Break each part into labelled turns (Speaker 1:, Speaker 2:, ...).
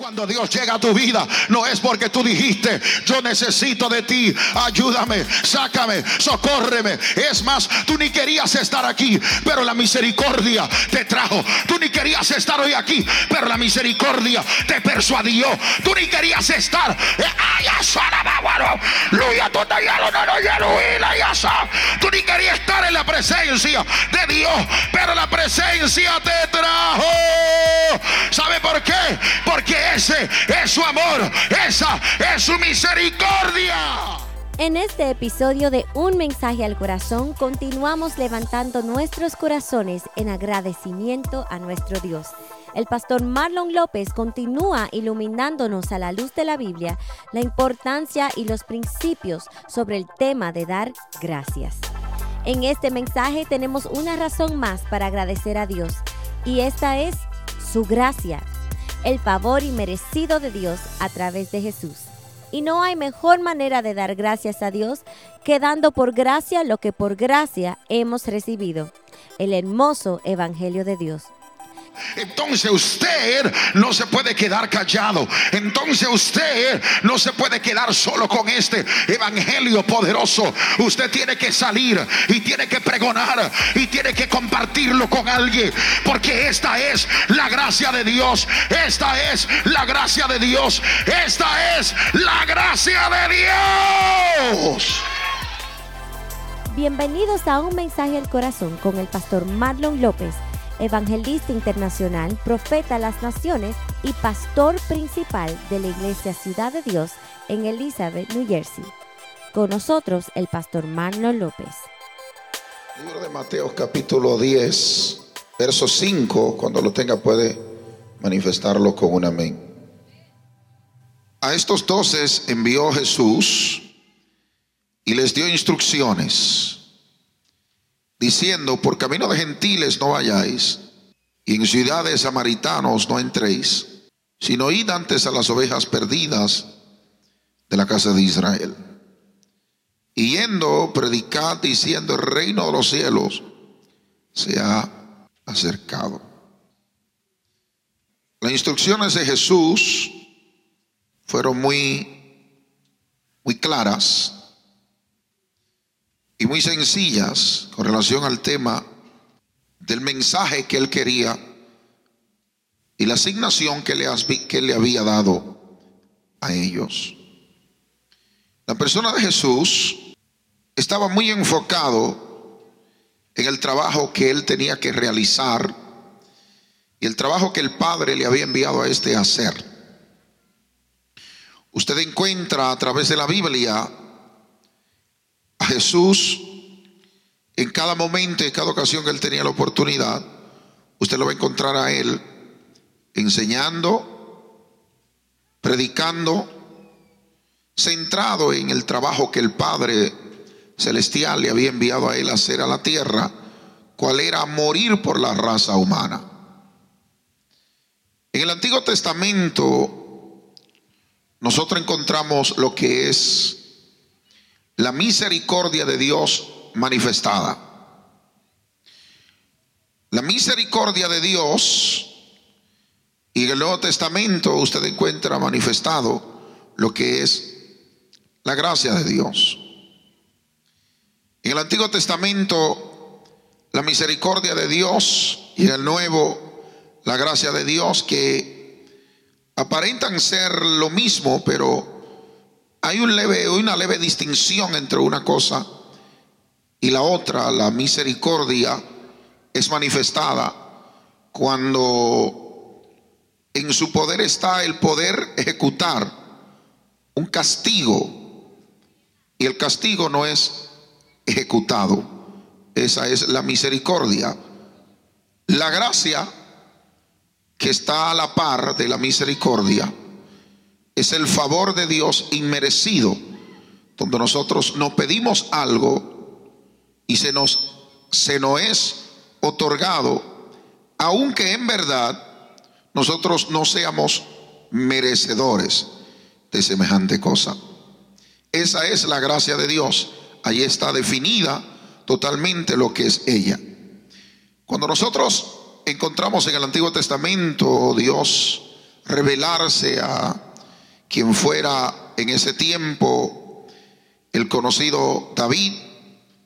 Speaker 1: Cuando Dios llega a tu vida, no es porque tú dijiste, yo necesito de ti, ayúdame, sácame, socórreme. Es más, tú ni querías estar aquí, pero la misericordia te trajo. Tú ni querías estar hoy aquí, pero la misericordia te persuadió. Tú ni querías estar. Tú ni querías estar en la presencia de Dios, pero la presencia te trajo. ¿Sabe por qué? Porque ese es su amor, esa es su misericordia.
Speaker 2: En este episodio de Un mensaje al corazón continuamos levantando nuestros corazones en agradecimiento a nuestro Dios. El pastor Marlon López continúa iluminándonos a la luz de la Biblia la importancia y los principios sobre el tema de dar gracias. En este mensaje tenemos una razón más para agradecer a Dios y esta es su gracia el favor inmerecido de Dios a través de Jesús. Y no hay mejor manera de dar gracias a Dios que dando por gracia lo que por gracia hemos recibido, el hermoso Evangelio de Dios.
Speaker 1: Entonces usted no se puede quedar callado. Entonces usted no se puede quedar solo con este evangelio poderoso. Usted tiene que salir y tiene que pregonar y tiene que compartirlo con alguien. Porque esta es la gracia de Dios. Esta es la gracia de Dios. Esta es la gracia de Dios.
Speaker 2: Bienvenidos a un mensaje al corazón con el pastor Marlon López evangelista internacional, profeta a las naciones y pastor principal de la Iglesia Ciudad de Dios en Elizabeth, New Jersey. Con nosotros el pastor Marlon López.
Speaker 1: Libro de Mateo capítulo 10, verso 5, cuando lo tenga puede manifestarlo con un amén. A estos doces envió Jesús y les dio instrucciones diciendo, por camino de gentiles no vayáis, y en ciudades samaritanos no entréis, sino id antes a las ovejas perdidas de la casa de Israel. Y yendo, predicad diciendo, el reino de los cielos se ha acercado. Las instrucciones de Jesús fueron muy, muy claras y muy sencillas con relación al tema del mensaje que él quería y la asignación que le, que le había dado a ellos. La persona de Jesús estaba muy enfocado en el trabajo que él tenía que realizar y el trabajo que el Padre le había enviado a este hacer. Usted encuentra a través de la Biblia a Jesús en cada momento, en cada ocasión que él tenía la oportunidad, usted lo va a encontrar a él enseñando, predicando, centrado en el trabajo que el Padre Celestial le había enviado a él a hacer a la tierra, cual era morir por la raza humana. En el Antiguo Testamento nosotros encontramos lo que es la misericordia de Dios manifestada. La misericordia de Dios y en el Nuevo Testamento usted encuentra manifestado lo que es la gracia de Dios. En el Antiguo Testamento la misericordia de Dios y en el Nuevo la gracia de Dios que aparentan ser lo mismo, pero hay un leve, una leve distinción entre una cosa y la otra. La misericordia es manifestada cuando en su poder está el poder ejecutar un castigo y el castigo no es ejecutado. Esa es la misericordia. La gracia que está a la par de la misericordia es el favor de Dios inmerecido, donde nosotros no pedimos algo y se nos, se nos es otorgado, aunque en verdad nosotros no seamos merecedores de semejante cosa. Esa es la gracia de Dios. Ahí está definida totalmente lo que es ella. Cuando nosotros encontramos en el Antiguo Testamento Dios revelarse a quien fuera en ese tiempo el conocido David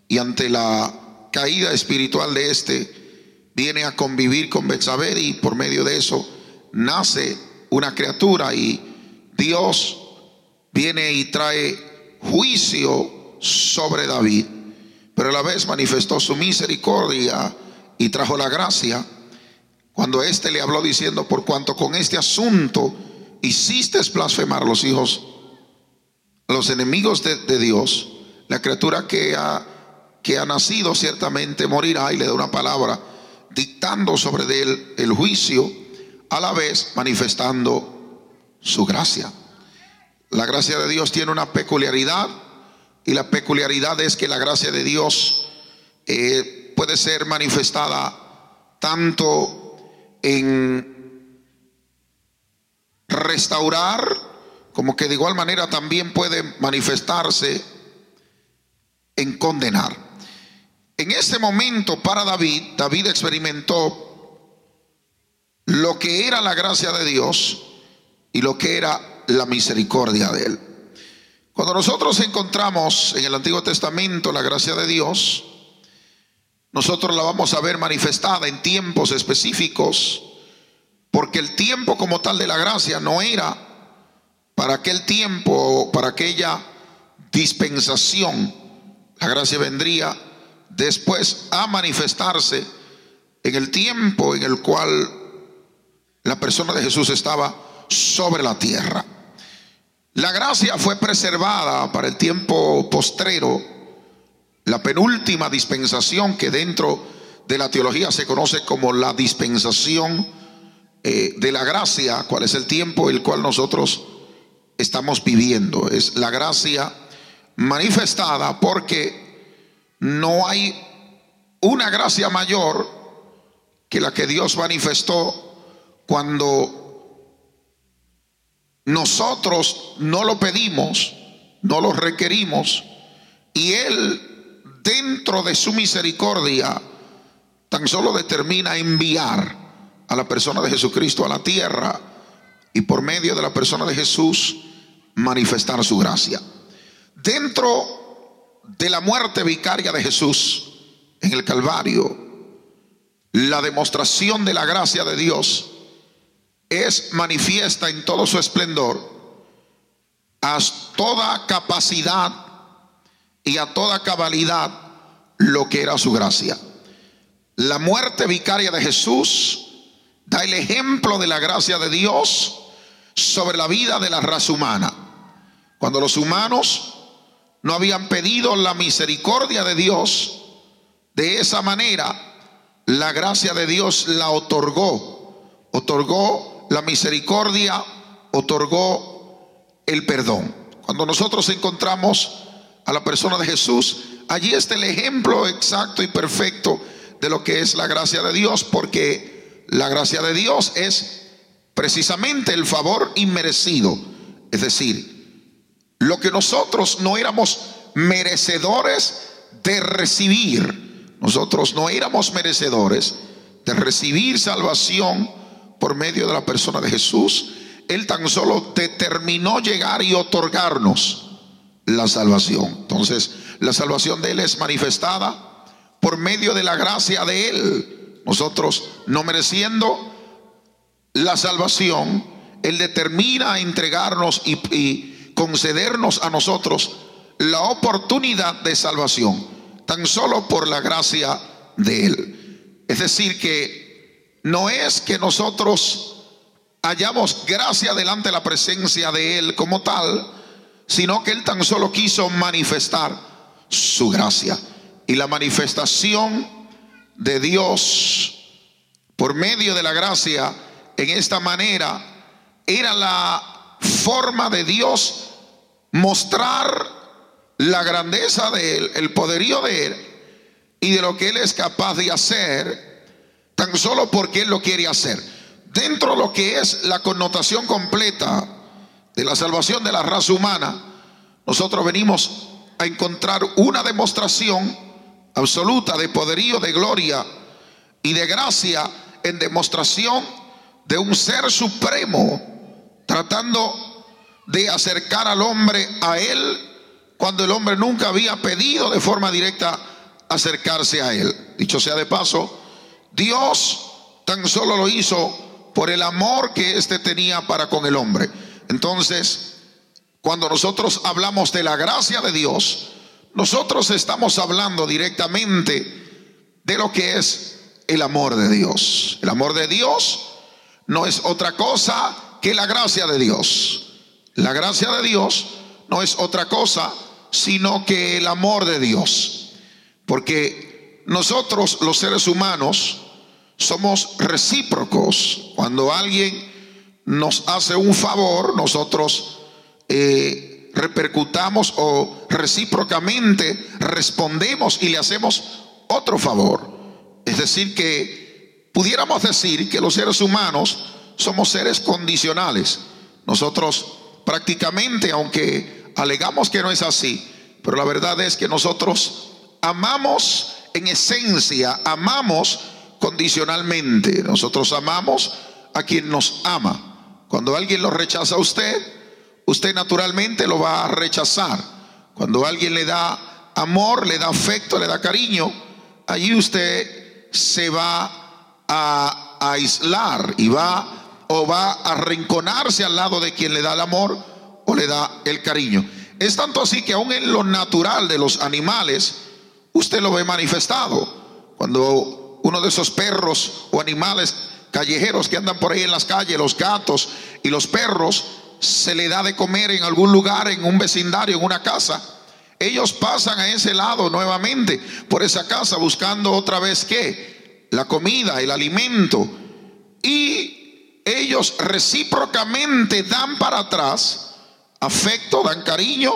Speaker 1: y ante la caída espiritual de este viene a convivir con Betsabé y por medio de eso nace una criatura y Dios viene y trae juicio sobre David, pero a la vez manifestó su misericordia y trajo la gracia. Cuando éste le habló diciendo, por cuanto con este asunto hiciste blasfemar a los hijos, los enemigos de, de Dios, la criatura que ha, que ha nacido ciertamente morirá y le da una palabra dictando sobre él el juicio, a la vez manifestando su gracia. La gracia de Dios tiene una peculiaridad y la peculiaridad es que la gracia de Dios eh, puede ser manifestada tanto en restaurar como que de igual manera también puede manifestarse en condenar. En este momento para David, David experimentó lo que era la gracia de Dios y lo que era la misericordia de Él. Cuando nosotros encontramos en el Antiguo Testamento la gracia de Dios, nosotros la vamos a ver manifestada en tiempos específicos, porque el tiempo como tal de la gracia no era para aquel tiempo, para aquella dispensación. La gracia vendría después a manifestarse en el tiempo en el cual la persona de Jesús estaba sobre la tierra. La gracia fue preservada para el tiempo postrero, la penúltima dispensación que dentro de la teología se conoce como la dispensación eh, de la gracia, cuál es el tiempo el cual nosotros estamos viviendo. Es la gracia manifestada porque no hay una gracia mayor que la que Dios manifestó cuando nosotros no lo pedimos, no lo requerimos, y Él, dentro de su misericordia, tan solo determina enviar a la persona de Jesucristo a la tierra y por medio de la persona de Jesús manifestar su gracia. Dentro de la muerte vicaria de Jesús en el Calvario, la demostración de la gracia de Dios es manifiesta en todo su esplendor a toda capacidad y a toda cabalidad lo que era su gracia. La muerte vicaria de Jesús da el ejemplo de la gracia de Dios sobre la vida de la raza humana. Cuando los humanos no habían pedido la misericordia de Dios, de esa manera la gracia de Dios la otorgó, otorgó la misericordia otorgó el perdón. Cuando nosotros encontramos a la persona de Jesús, allí está el ejemplo exacto y perfecto de lo que es la gracia de Dios, porque la gracia de Dios es precisamente el favor inmerecido. Es decir, lo que nosotros no éramos merecedores de recibir, nosotros no éramos merecedores de recibir salvación por medio de la persona de Jesús, Él tan solo determinó llegar y otorgarnos la salvación. Entonces, la salvación de Él es manifestada por medio de la gracia de Él. Nosotros, no mereciendo la salvación, Él determina entregarnos y, concedernos a nosotros la oportunidad de salvación, tan solo por la gracia de Él. Es decir, que no es que nosotros hallamos gracia delante de la presencia de Él como tal, sino que Él tan solo quiso manifestar su gracia. Y la manifestación de Dios por medio de la gracia en esta manera era la forma de Dios mostrar la grandeza de Él, el poderío de Él y de lo que Él es capaz de hacer tan solo porque Él lo quiere hacer. Dentro de lo que es la connotación completa de la salvación de la raza humana, nosotros venimos a encontrar una demostración absoluta de poderío, de gloria y de gracia en demostración de un ser supremo tratando de acercar al hombre a él cuando el hombre nunca había pedido de forma directa acercarse a él. Dicho sea de paso, Dios tan solo lo hizo por el amor que éste tenía para con el hombre. Entonces, cuando nosotros hablamos de la gracia de Dios, nosotros estamos hablando directamente de lo que es el amor de Dios. El amor de Dios no es otra cosa que la gracia de Dios. La gracia de Dios no es otra cosa sino que el amor de Dios. Porque nosotros los seres humanos somos recíprocos. Cuando alguien nos hace un favor, nosotros eh, repercutamos o recíprocamente respondemos y le hacemos otro favor. Es decir, que pudiéramos decir que los seres humanos somos seres condicionales. Nosotros prácticamente, aunque alegamos que no es así, pero la verdad es que nosotros amamos en esencia, amamos condicionalmente. Nosotros amamos a quien nos ama. Cuando alguien lo rechaza a usted, usted naturalmente lo va a rechazar. Cuando alguien le da amor, le da afecto, le da cariño, allí usted se va a, aislar y va o va a arrinconarse al lado de quien le da el amor o le da el cariño. Es tanto así que aún en lo natural de los animales, usted lo ve manifestado. Cuando uno de esos perros o animales callejeros que andan por ahí en las calles, los gatos y los perros, se le da de comer en algún lugar, en un vecindario, en una casa. Ellos pasan a ese lado nuevamente por esa casa buscando otra vez qué? La comida, el alimento. Y ellos recíprocamente dan para atrás afecto, dan cariño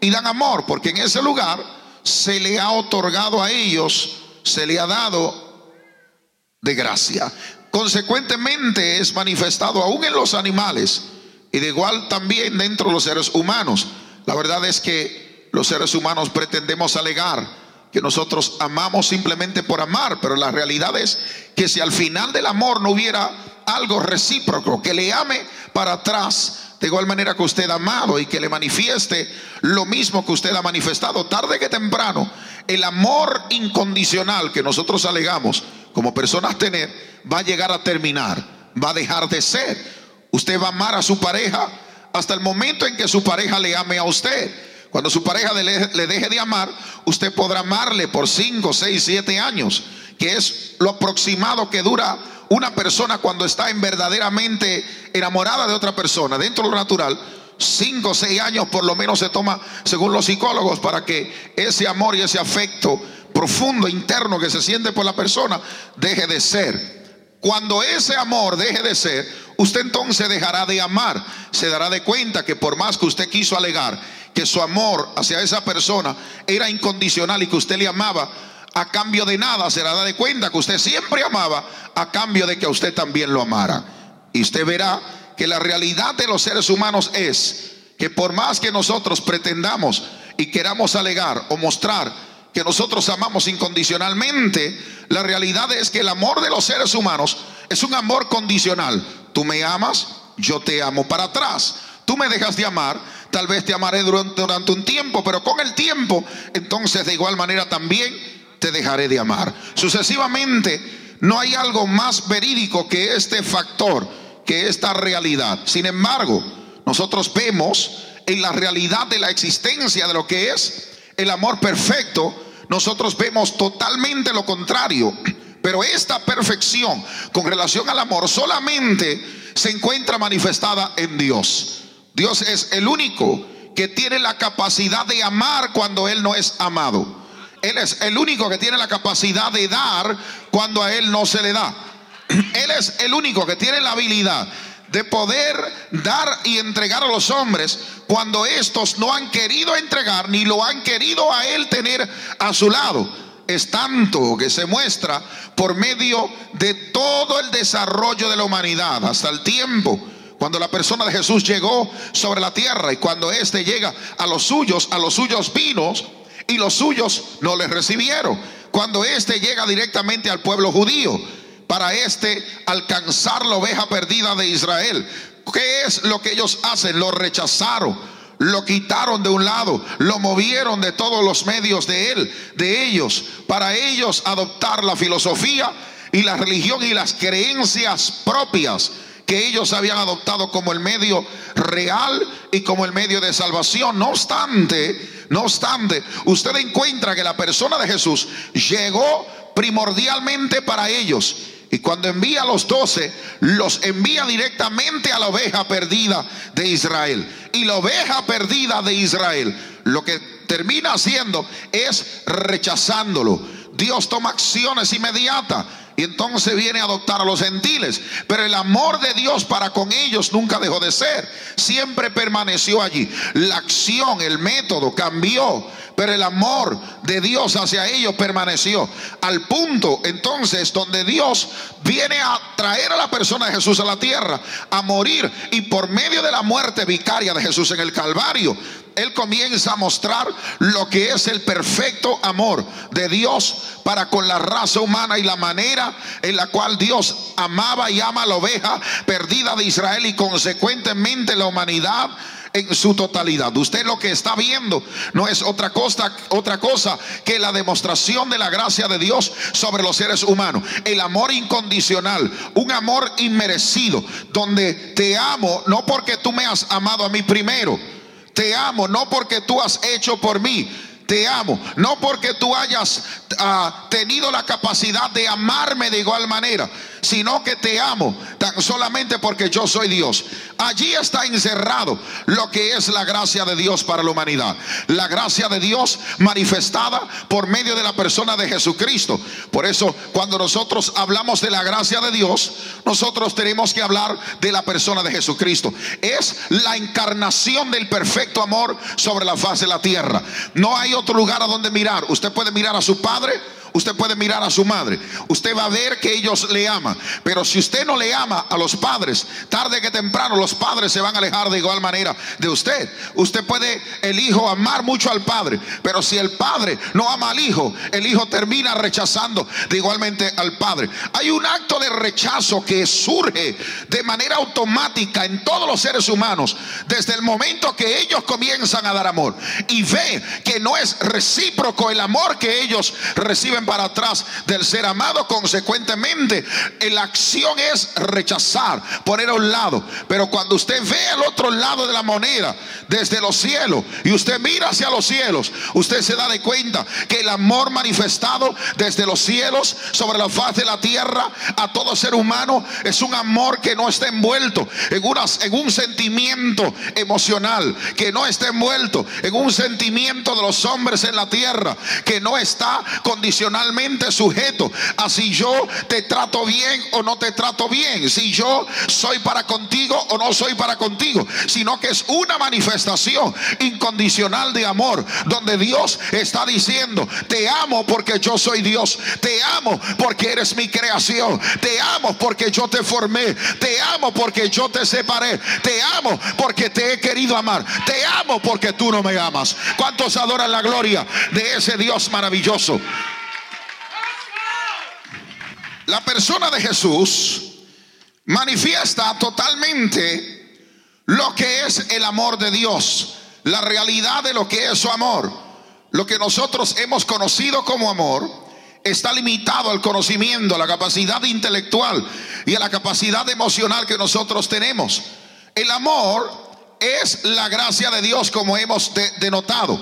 Speaker 1: y dan amor, porque en ese lugar se le ha otorgado a ellos, se le ha dado de gracia. Consecuentemente es manifestado aún en los animales y de igual también dentro de los seres humanos. La verdad es que los seres humanos pretendemos alegar que nosotros amamos simplemente por amar, pero la realidad es que si al final del amor no hubiera algo recíproco, que le ame para atrás, de igual manera que usted ha amado y que le manifieste lo mismo que usted ha manifestado, tarde que temprano, el amor incondicional que nosotros alegamos como personas tener, va a llegar a terminar, va a dejar de ser. Usted va a amar a su pareja hasta el momento en que su pareja le ame a usted. Cuando su pareja le, deje de amar, usted podrá amarle por 5, 6, 7 años, que es lo aproximado que dura una persona cuando está en verdaderamente enamorada de otra persona. Dentro de lo natural, 5 o 6 años por lo menos se toma, según los psicólogos, para que ese amor y ese afecto profundo, interno que se siente por la persona, deje de ser. Cuando ese amor deje de ser, usted entonces dejará de amar. Se dará de cuenta que por más que usted quiso alegar que su amor hacia esa persona era incondicional y que usted le amaba a cambio de nada, se dará de cuenta que usted siempre amaba a cambio de que a usted también lo amara. Y usted verá que la realidad de los seres humanos es que por más que nosotros pretendamos y queramos alegar o mostrar que nosotros amamos incondicionalmente, la realidad es que el amor de los seres humanos es un amor condicional. Tú me amas, yo te amo para atrás. Tú me dejas de amar, tal vez te amaré durante, un tiempo, pero con el tiempo, entonces de igual manera también te dejaré de amar. Sucesivamente, no hay algo más verídico que este factor, que esta realidad. Sin embargo, nosotros vemos en la realidad de la existencia de lo que es el amor perfecto, nosotros vemos totalmente lo contrario. Pero esta perfección con relación al amor solamente se encuentra manifestada en Dios. Dios es el único que tiene la capacidad de amar cuando Él no es amado. Él es el único que tiene la capacidad de dar cuando a Él no se le da. Él es el único que tiene la habilidad de poder dar y entregar a los hombres cuando estos no han querido entregar ni lo han querido a Él tener a su lado. Es tanto que se muestra por medio de todo el desarrollo de la humanidad hasta el tiempo cuando la persona de Jesús llegó sobre la tierra y cuando éste llega a los suyos, a los suyos vinos y los suyos no les recibieron. Cuando éste llega directamente al pueblo judío para este alcanzar la oveja perdida de Israel. ¿qué es lo que ellos hacen? Lo rechazaron, lo quitaron de un lado, lo movieron de todos los medios de él, de ellos, para ellos adoptar la filosofía y la religión y las creencias propias que ellos habían adoptado como el medio real y como el medio de salvación. No obstante, no obstante, usted encuentra que la persona de Jesús llegó primordialmente para ellos. Y cuando envía a los doce, los envía directamente a la oveja perdida de Israel. Y la oveja perdida de Israel, lo que termina haciendo es rechazándolo. Dios toma acciones inmediatas y entonces viene a adoptar a los gentiles. Pero el amor de Dios para con ellos nunca dejó de ser. Siempre permaneció allí. La acción, el método cambió. Pero el amor de Dios hacia ellos permaneció. Al punto entonces donde Dios viene a traer a la persona de Jesús a la tierra, a morir. Y por medio de la muerte vicaria de Jesús en el Calvario, él comienza a mostrar lo que es el perfecto amor de Dios para con la raza humana y la manera en la cual Dios amaba y ama a la oveja perdida de Israel y consecuentemente la humanidad en su totalidad. Usted lo que está viendo no es otra cosa, otra cosa que la demostración de la gracia de Dios sobre los seres humanos. El amor incondicional, un amor inmerecido, donde te amo no porque tú me has amado a mí primero te amo, no porque tú has hecho por mí. Te amo, no porque tú hayas ah, tenido la capacidad de amarme de igual manera, sino que te amo tan solamente porque yo soy Dios. Allí está encerrado lo que es la gracia de Dios para la humanidad. La gracia de Dios manifestada por medio de la persona de Jesucristo. Por eso cuando nosotros hablamos de la gracia de Dios, nosotros tenemos que hablar de la persona de Jesucristo. Es la encarnación del perfecto amor sobre la faz de la tierra. No hay otro lugar a donde mirar. Usted puede mirar a su Padre Usted puede mirar a su madre. Usted va a ver que ellos le aman. Pero si usted no le ama a los padres, tarde que temprano los padres se van a alejar de igual manera de usted. Usted puede el hijo amar mucho al padre. Pero si el padre no ama al hijo, el hijo termina rechazando de igualmente al padre. Hay un acto de rechazo que surge de manera automática en todos los seres humanos. Desde el momento que ellos comienzan a dar amor. Y ve que no es recíproco el amor que ellos reciben para atrás del ser amado. Consecuentemente, la acción es rechazar, poner a un lado. Pero cuando usted ve al otro lado de la moneda, desde los cielos, y usted mira hacia los cielos, usted se da de cuenta que el amor manifestado desde los cielos sobre la faz de la tierra a todo ser humano es un amor que no está envuelto en, en un sentimiento emocional, que no está envuelto en un sentimiento de los hombres en la tierra, que no está condicionado sujeto a si yo te trato bien o no te trato bien, si yo soy para contigo o no soy para contigo, sino que es una manifestación incondicional de amor, donde Dios está diciendo, te amo porque yo soy Dios, te amo porque eres mi creación, te amo porque yo te formé, te amo porque yo te separé, te amo porque te he querido amar, te amo porque tú no me amas. ¿Cuántos adoran la gloria de ese Dios maravilloso? La persona de Jesús manifiesta totalmente lo que es el amor de Dios, la realidad de lo que es su amor. Lo que nosotros hemos conocido como amor está limitado al conocimiento, a la capacidad intelectual y a la capacidad emocional que nosotros tenemos. El amor es la gracia de Dios como hemos denotado.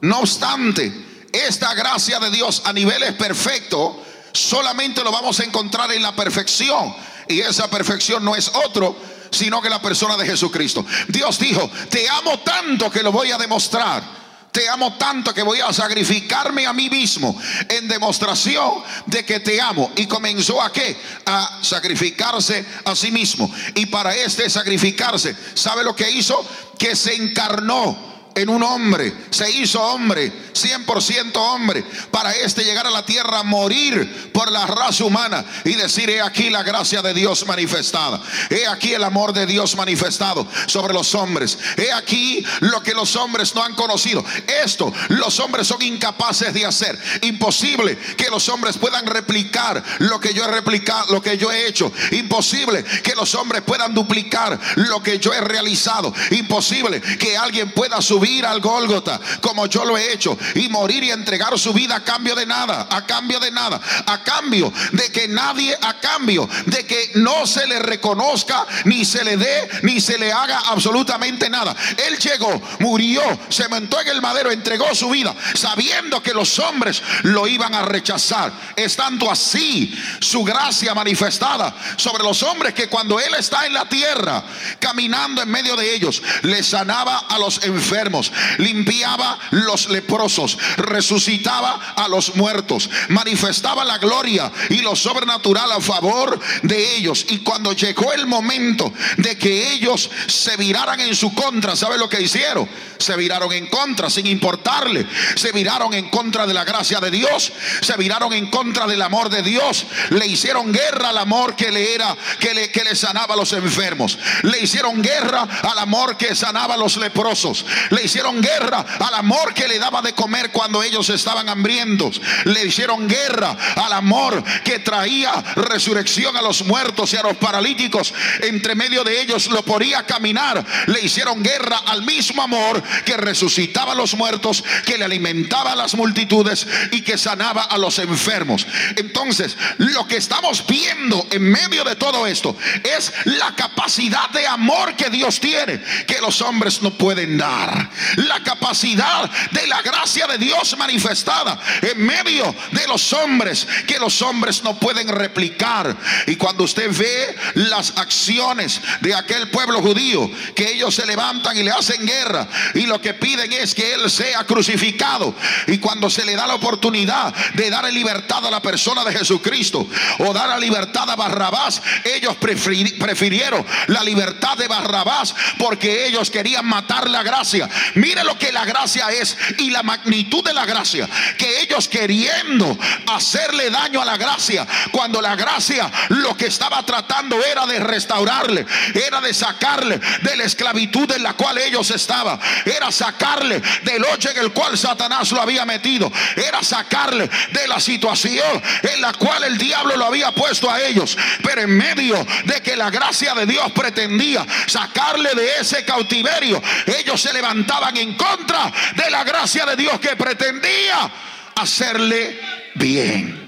Speaker 1: No obstante, esta gracia de Dios a nivel es perfecto solamente lo vamos a encontrar en la perfección. Y esa perfección no es otro, sino que la persona de Jesucristo. Dios dijo, te amo tanto que lo voy a demostrar. Te amo tanto que voy a sacrificarme a mí mismo en demostración de que te amo. Y comenzó a qué? A sacrificarse a sí mismo. Y para este sacrificarse, ¿sabe lo que hizo? Que se encarnó en un hombre, se hizo hombre, 100% hombre, para este llegar a la tierra, morir por la raza humana y decir, he aquí la gracia de Dios manifestada, he aquí el amor de Dios manifestado sobre los hombres, he aquí lo que los hombres no han conocido. Esto los hombres son incapaces de hacer, imposible que los hombres puedan replicar lo que yo he replicado, lo que yo he hecho, imposible que los hombres puedan duplicar lo que yo he realizado, imposible que alguien pueda subir subir al Gólgota como yo lo he hecho y morir y entregar su vida a cambio de nada, a cambio de nada, a cambio de que nadie, a cambio de que no se le reconozca, ni se le dé, ni se le haga absolutamente nada. Él llegó, murió, se montó en el madero, entregó su vida, sabiendo que los hombres lo iban a rechazar, estando así su gracia manifestada sobre los hombres que cuando Él está en la tierra, caminando en medio de ellos, le sanaba a los enfermos limpiaba los leprosos, resucitaba a los muertos, manifestaba la gloria y lo sobrenatural a favor de ellos. Y cuando llegó el momento de que ellos se viraran en su contra, ¿sabe lo que hicieron? Se viraron en contra sin importarle. Se viraron en contra de la gracia de Dios. Se viraron en contra del amor de Dios. Le hicieron guerra al amor que le era, que le, que le sanaba a los enfermos. Le hicieron guerra al amor que sanaba a los leprosos. Le hicieron guerra al amor que le daba de comer cuando ellos estaban hambrientos. Le hicieron guerra al amor que traía resurrección a los muertos y a los paralíticos. Entre medio de ellos lo podía caminar. Le hicieron guerra al mismo amor que resucitaba a los muertos, que le alimentaba a las multitudes y que sanaba a los enfermos. Entonces, lo que estamos viendo en medio de todo esto es la capacidad de amor que Dios tiene, que los hombres no pueden dar la capacidad de la gracia de Dios manifestada en medio de los hombres que los hombres no pueden replicar. Y cuando usted ve las acciones de aquel pueblo judío, que ellos se levantan y le hacen guerra y lo que piden es que Él sea crucificado. Y cuando se le da la oportunidad de dar libertad a la persona de Jesucristo o dar la libertad a Barrabás, ellos prefirieron la libertad de Barrabás porque ellos querían matar la gracia Mire lo que la gracia es y la magnitud de la gracia. Que ellos queriendo hacerle daño a la gracia, cuando la gracia lo que estaba tratando era de restaurarle, era de sacarle de la esclavitud en la cual ellos estaban, era sacarle del hoyo en el cual Satanás lo había metido, era sacarle de la situación en la cual el diablo lo había puesto a ellos. Pero en medio de que la gracia de Dios pretendía sacarle de ese cautiverio, ellos se levantaron estaban en contra de la gracia de Dios que pretendía hacerle bien.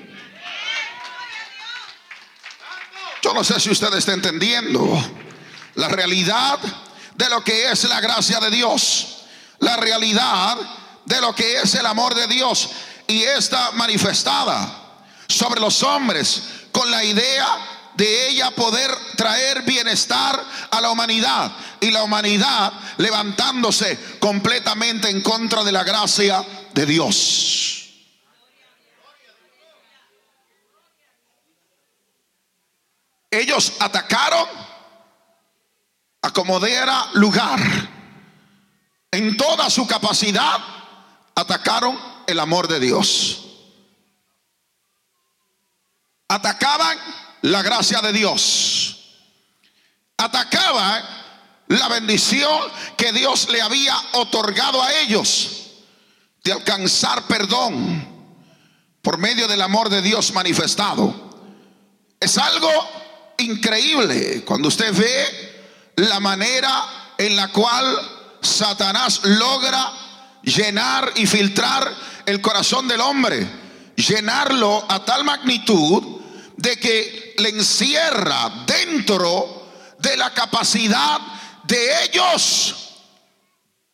Speaker 1: Yo no sé si usted está entendiendo la realidad de lo que es la gracia de Dios, la realidad de lo que es el amor de Dios y está manifestada sobre los hombres con la idea de ella poder traer bienestar a la humanidad y la humanidad levantándose completamente en contra de la gracia de Dios. Ellos atacaron a como diera lugar. En toda su capacidad atacaron el amor de Dios. Atacaban la gracia de Dios. Atacaba la bendición que Dios le había otorgado a ellos de alcanzar perdón por medio del amor de Dios manifestado. Es algo increíble cuando usted ve la manera en la cual Satanás logra llenar y filtrar el corazón del hombre, llenarlo a tal magnitud de que le encierra dentro de la capacidad de ellos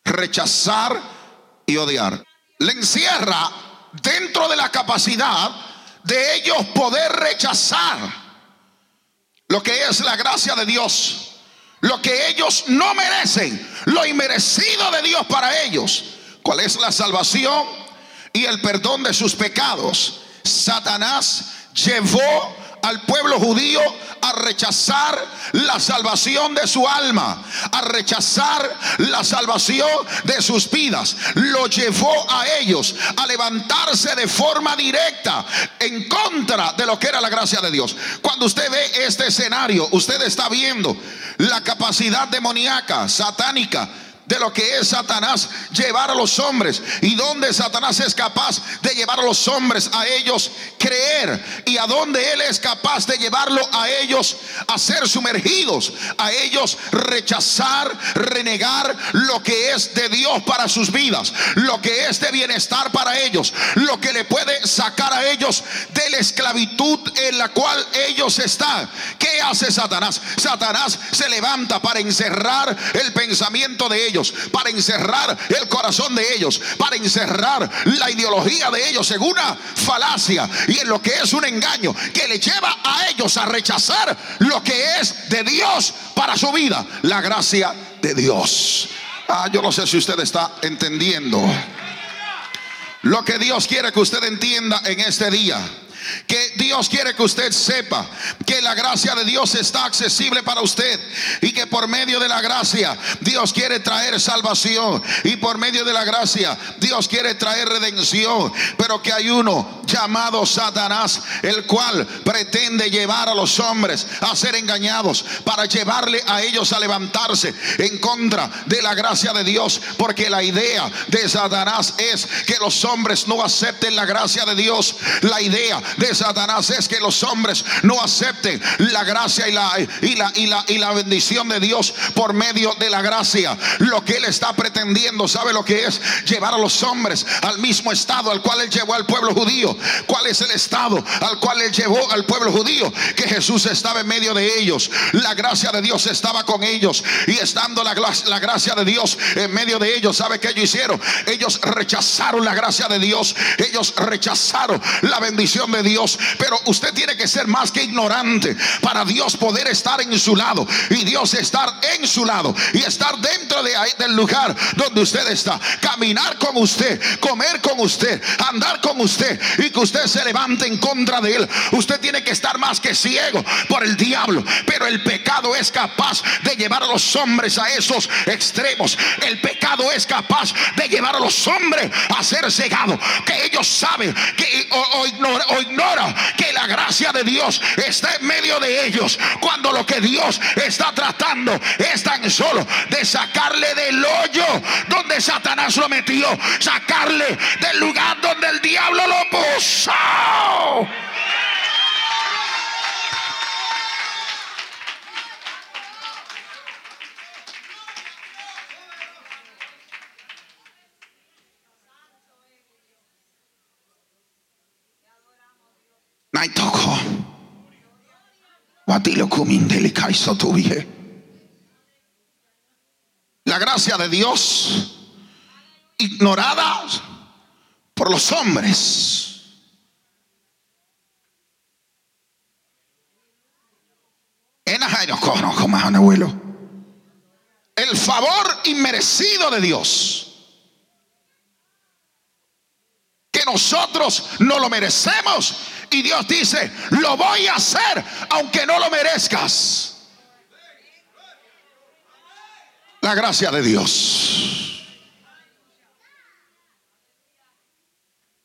Speaker 1: rechazar y odiar. Le encierra dentro de la capacidad de ellos poder rechazar lo que es la gracia de Dios, lo que ellos no merecen, lo inmerecido de Dios para ellos. ¿Cuál es la salvación y el perdón de sus pecados? Satanás llevó al pueblo judío a rechazar la salvación de su alma, a rechazar la salvación de sus vidas. Lo llevó a ellos a levantarse de forma directa en contra de lo que era la gracia de Dios. Cuando usted ve este escenario, usted está viendo la capacidad demoníaca, satánica, de lo que es Satanás llevar a los hombres y donde Satanás es capaz de llevar a los hombres a ellos creer y a donde él es capaz de llevarlo a ellos a ser sumergidos, a ellos rechazar, renegar lo que es de Dios para sus vidas, lo que es de bienestar para ellos, lo que le puede sacar a ellos de la esclavitud en la cual ellos están. ¿Qué hace Satanás? Satanás se levanta para encerrar el pensamiento de ellos para encerrar el corazón de ellos, para encerrar la ideología de ellos en una falacia y en lo que es un engaño que le lleva a ellos a rechazar lo que es de Dios para su vida, la gracia de Dios. Ah, yo no sé si usted está entendiendo lo que Dios quiere que usted entienda en este día que Dios quiere que usted sepa que la gracia de Dios está accesible para usted y que por medio de la gracia Dios quiere traer salvación y por medio de la gracia Dios quiere traer redención, pero que hay uno llamado Satanás, el cual pretende llevar a los hombres a ser engañados para llevarle a ellos a levantarse en contra de la gracia de Dios, porque la idea de Satanás es que los hombres no acepten la gracia de Dios. La idea de Satanás es que los hombres no acepten la gracia y la, y la, y la, y la bendición de Dios por medio de la gracia. Lo que él está pretendiendo, ¿sabe lo que es? Llevar a los hombres al mismo estado al cual él llevó al pueblo judío. ¿Cuál es el estado al cual él llevó al pueblo judío? Que Jesús estaba en medio de ellos. La gracia de Dios estaba con ellos. Y estando la, la gracia de Dios en medio de ellos, ¿sabe qué ellos hicieron? Ellos rechazaron la gracia de Dios. Ellos rechazaron la bendición de Dios. Pero usted tiene que ser más que ignorante para Dios poder estar en su lado y Dios estar en su lado y estar dentro de ahí, del lugar donde usted está. Caminar con usted, comer con usted, andar con usted y que usted se levante en contra de él. Usted tiene que estar más que ciego por el diablo. Pero el pecado es capaz de llevar a los hombres a esos extremos. El pecado es capaz de llevar a los hombres a ser cegados. Que ellos saben que o, ignora, ignora que la gracia de Dios está en medio de ellos. Cuando lo que Dios está tratando es tan solo de sacarle del hoyo donde Satanás lo metió, sacarle del lugar donde el diablo lo puso. La gracia de Dios ignorada por los hombres. El favor inmerecido de Dios que nosotros no lo merecemos. Y Dios dice, lo voy a hacer aunque no lo merezcas. La gracia de Dios.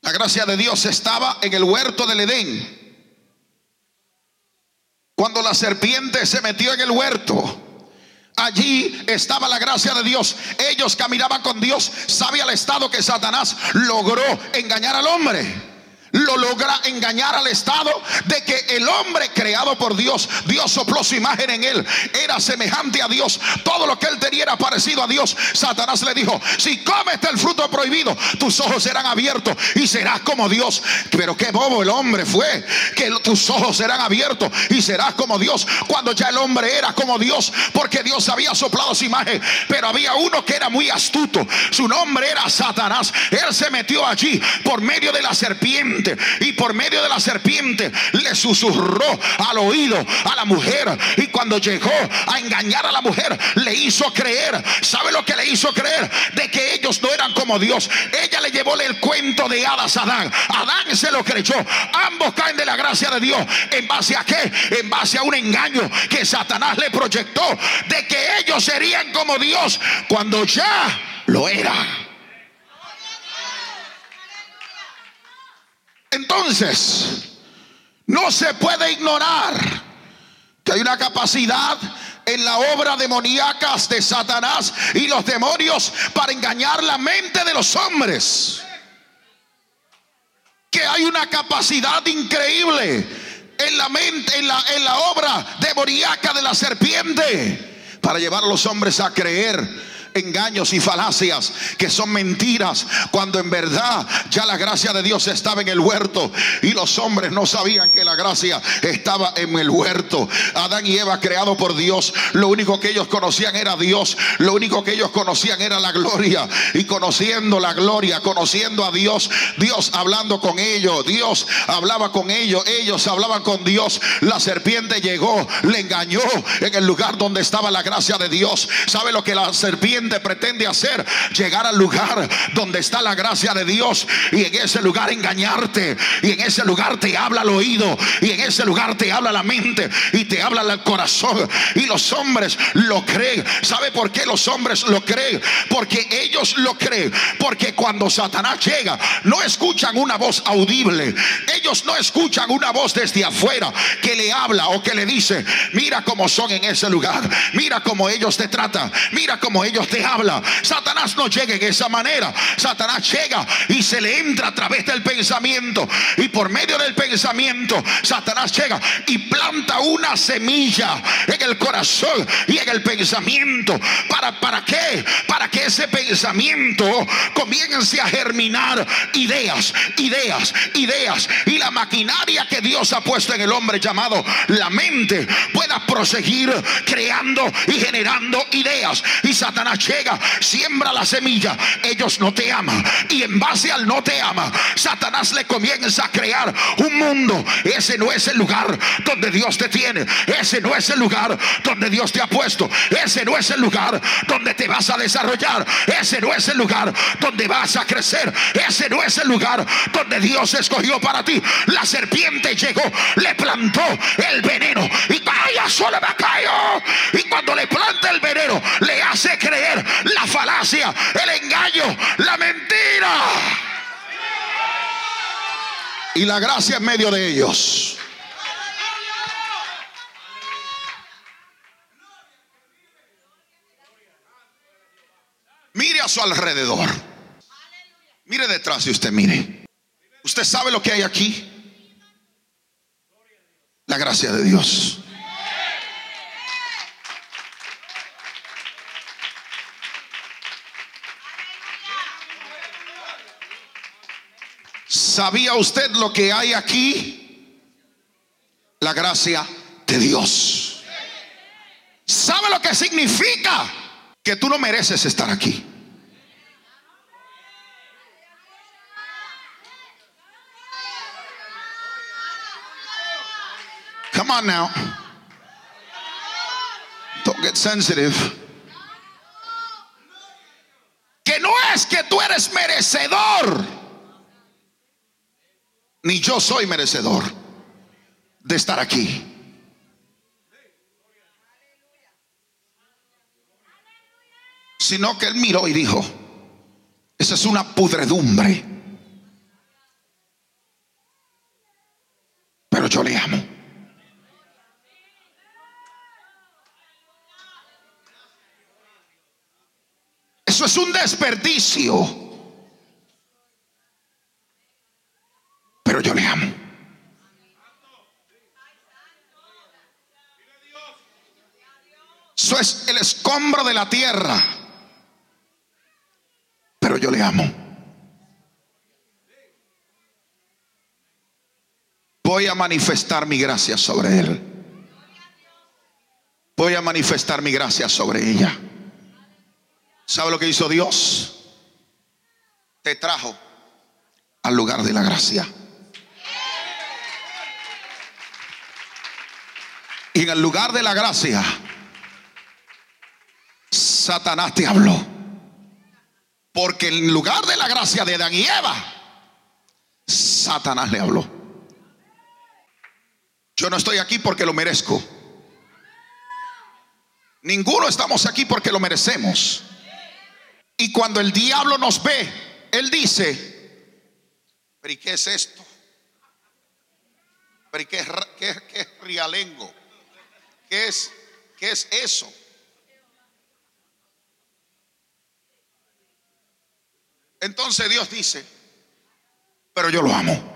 Speaker 1: La gracia de Dios estaba en el huerto del Edén. Cuando la serpiente se metió en el huerto, Allí estaba la gracia de Dios. Ellos caminaban con Dios. Sabía el estado que Satanás logró engañar al hombre lo logra engañar al estado de que el hombre creado por Dios, Dios sopló su imagen en él, era semejante a Dios. Todo lo que él tenía era parecido a Dios. Satanás le dijo, si comes el fruto prohibido, tus ojos serán abiertos y serás como Dios. Pero qué bobo el hombre fue, que tus ojos serán abiertos y serás como Dios. Cuando ya el hombre era como Dios, porque Dios había soplado su imagen. Pero había uno que era muy astuto. Su nombre era Satanás. Él se metió allí por medio de la serpiente y por medio de la serpiente le susurró al oído a la mujer y cuando llegó a engañar a la mujer le hizo creer, ¿sabe lo que le hizo creer? De que ellos no eran como Dios. Ella le llevó el cuento de hadas a Adán. Adán se lo creyó. Ambos caen de la gracia de Dios. ¿En base a qué? En base a un engaño que Satanás le proyectó de que ellos serían como Dios cuando ya lo era. Entonces, no se puede ignorar que hay una capacidad en la obra demoníaca de Satanás y los demonios para engañar la mente de los hombres. Que hay una capacidad increíble en la mente, en la, en la obra demoníaca de la serpiente para llevar a los hombres a creer engaños y falacias que son mentiras, cuando en verdad ya la gracia de Dios estaba en el huerto y los hombres no sabían que la gracia estaba en el huerto. Adán y Eva creado por Dios, lo único que ellos conocían era Dios, lo único que ellos conocían era la gloria y conociendo la gloria, conociendo a Dios, Dios hablando con ellos, Dios hablaba con ellos, ellos hablaban con Dios, la serpiente llegó, le engañó en el lugar donde estaba la gracia de Dios. ¿Sabe lo que la serpiente pretende hacer, llegar al lugar donde está la gracia de Dios. Y en ese lugar engañarte. Y en ese lugar te habla al oído. Y en ese lugar te habla la mente. Y te habla el corazón. Y los hombres lo creen. ¿Sabe por qué los hombres lo creen? Porque ellos lo creen, porque cuando Satanás llega no escuchan una voz audible, ellos no escuchan una voz desde afuera que le habla o que le dice, mira cómo son en ese lugar, mira cómo ellos te tratan, mira cómo ellos te habla. Satanás no llega en esa manera. Satanás llega y se le entra a través del pensamiento. Y por medio del pensamiento, Satanás llega y planta una semilla en el corazón y en el pensamiento. ¿Para, para qué? Para que ese pensamiento comience a germinar ideas, ideas, ideas. Y la maquinaria que Dios ha puesto en el hombre llamado la mente pueda proseguir creando y generando ideas. Y Satanás llega, siembra la semilla, ellos no te aman. Y en base al no te ama, Satanás le comienza a crear un mundo. Ese no es el lugar donde Dios te tiene. Ese no es el lugar donde Dios te ha puesto. Ese no es el lugar donde te vas a desarrollar. Ese no es el lugar donde vas a crecer. Ese no es el lugar donde Dios escogió para ti. La serpiente llegó, le plantó el veneno y vaya solo me cayó. Y cuando le planta el veneno, le hace creer la falacia, el engaño, la mentira. Y la gracia en medio de ellos. Mire a su alrededor. Mire detrás de usted, mire. Usted sabe lo que hay aquí. La gracia de Dios. ¿Sabía usted lo que hay aquí? La gracia de Dios. ¿Sabe lo que significa? Que tú no mereces estar aquí. Come on now. Don't get sensitive. Que no es que tú eres merecedor ni yo soy merecedor de estar aquí. Sino que él miró y dijo, esa es una pudredumbre. Pero yo le amo. Eso es un desperdicio. escombro de la tierra. Pero yo le amo. Voy a manifestar mi gracia sobre él. Voy a manifestar mi gracia sobre ella. ¿Sabe lo que hizo Dios? Te trajo al lugar de la gracia. Y en el lugar de la gracia Satanás te habló. Porque en lugar de la gracia de Adán y Eva, Satanás le habló. Yo no estoy aquí porque lo merezco. Ninguno estamos aquí porque lo merecemos. Y cuando el diablo nos ve, él dice, pero ¿y qué es esto? ¿Pero y qué es, qué, qué es rialengo? ¿Qué es, ¿Qué es eso? Entonces Dios dice, pero yo lo amo.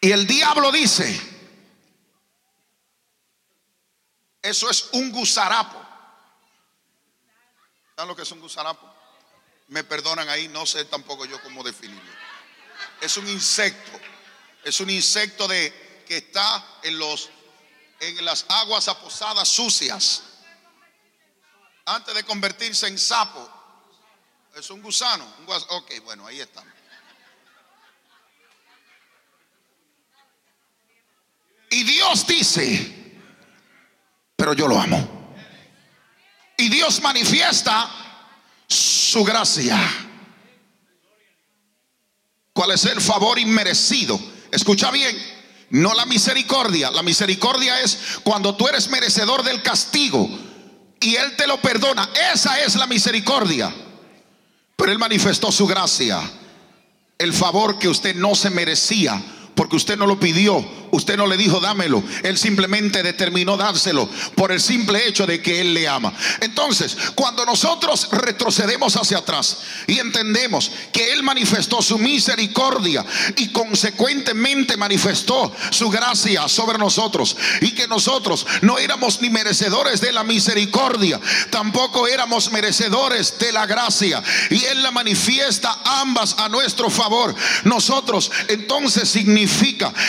Speaker 1: Y el diablo dice, eso es un gusarapo. ¿Saben lo que es un gusarapo? Me perdonan ahí, no sé tampoco yo cómo definirlo. Es un insecto. Es un insecto de que está en los en las aguas aposadas sucias. Antes de convertirse en sapo. Es un gusano. ok, bueno, ahí estamos. Y Dios dice, pero yo lo amo. Y Dios manifiesta su gracia. ¿Cuál es el favor inmerecido? Escucha bien, no la misericordia. La misericordia es cuando tú eres merecedor del castigo y Él te lo perdona. Esa es la misericordia. Pero Él manifestó su gracia, el favor que usted no se merecía, porque usted no lo pidió Usted no le dijo dámelo. Él simplemente determinó dárselo por el simple hecho de que Él le ama. Entonces, cuando nosotros retrocedemos hacia atrás y entendemos que Él manifestó su misericordia y consecuentemente manifestó su gracia sobre nosotros y que nosotros no éramos ni merecedores de la misericordia, tampoco éramos merecedores de la gracia y Él la manifiesta ambas a nuestro favor. Nosotros entonces significa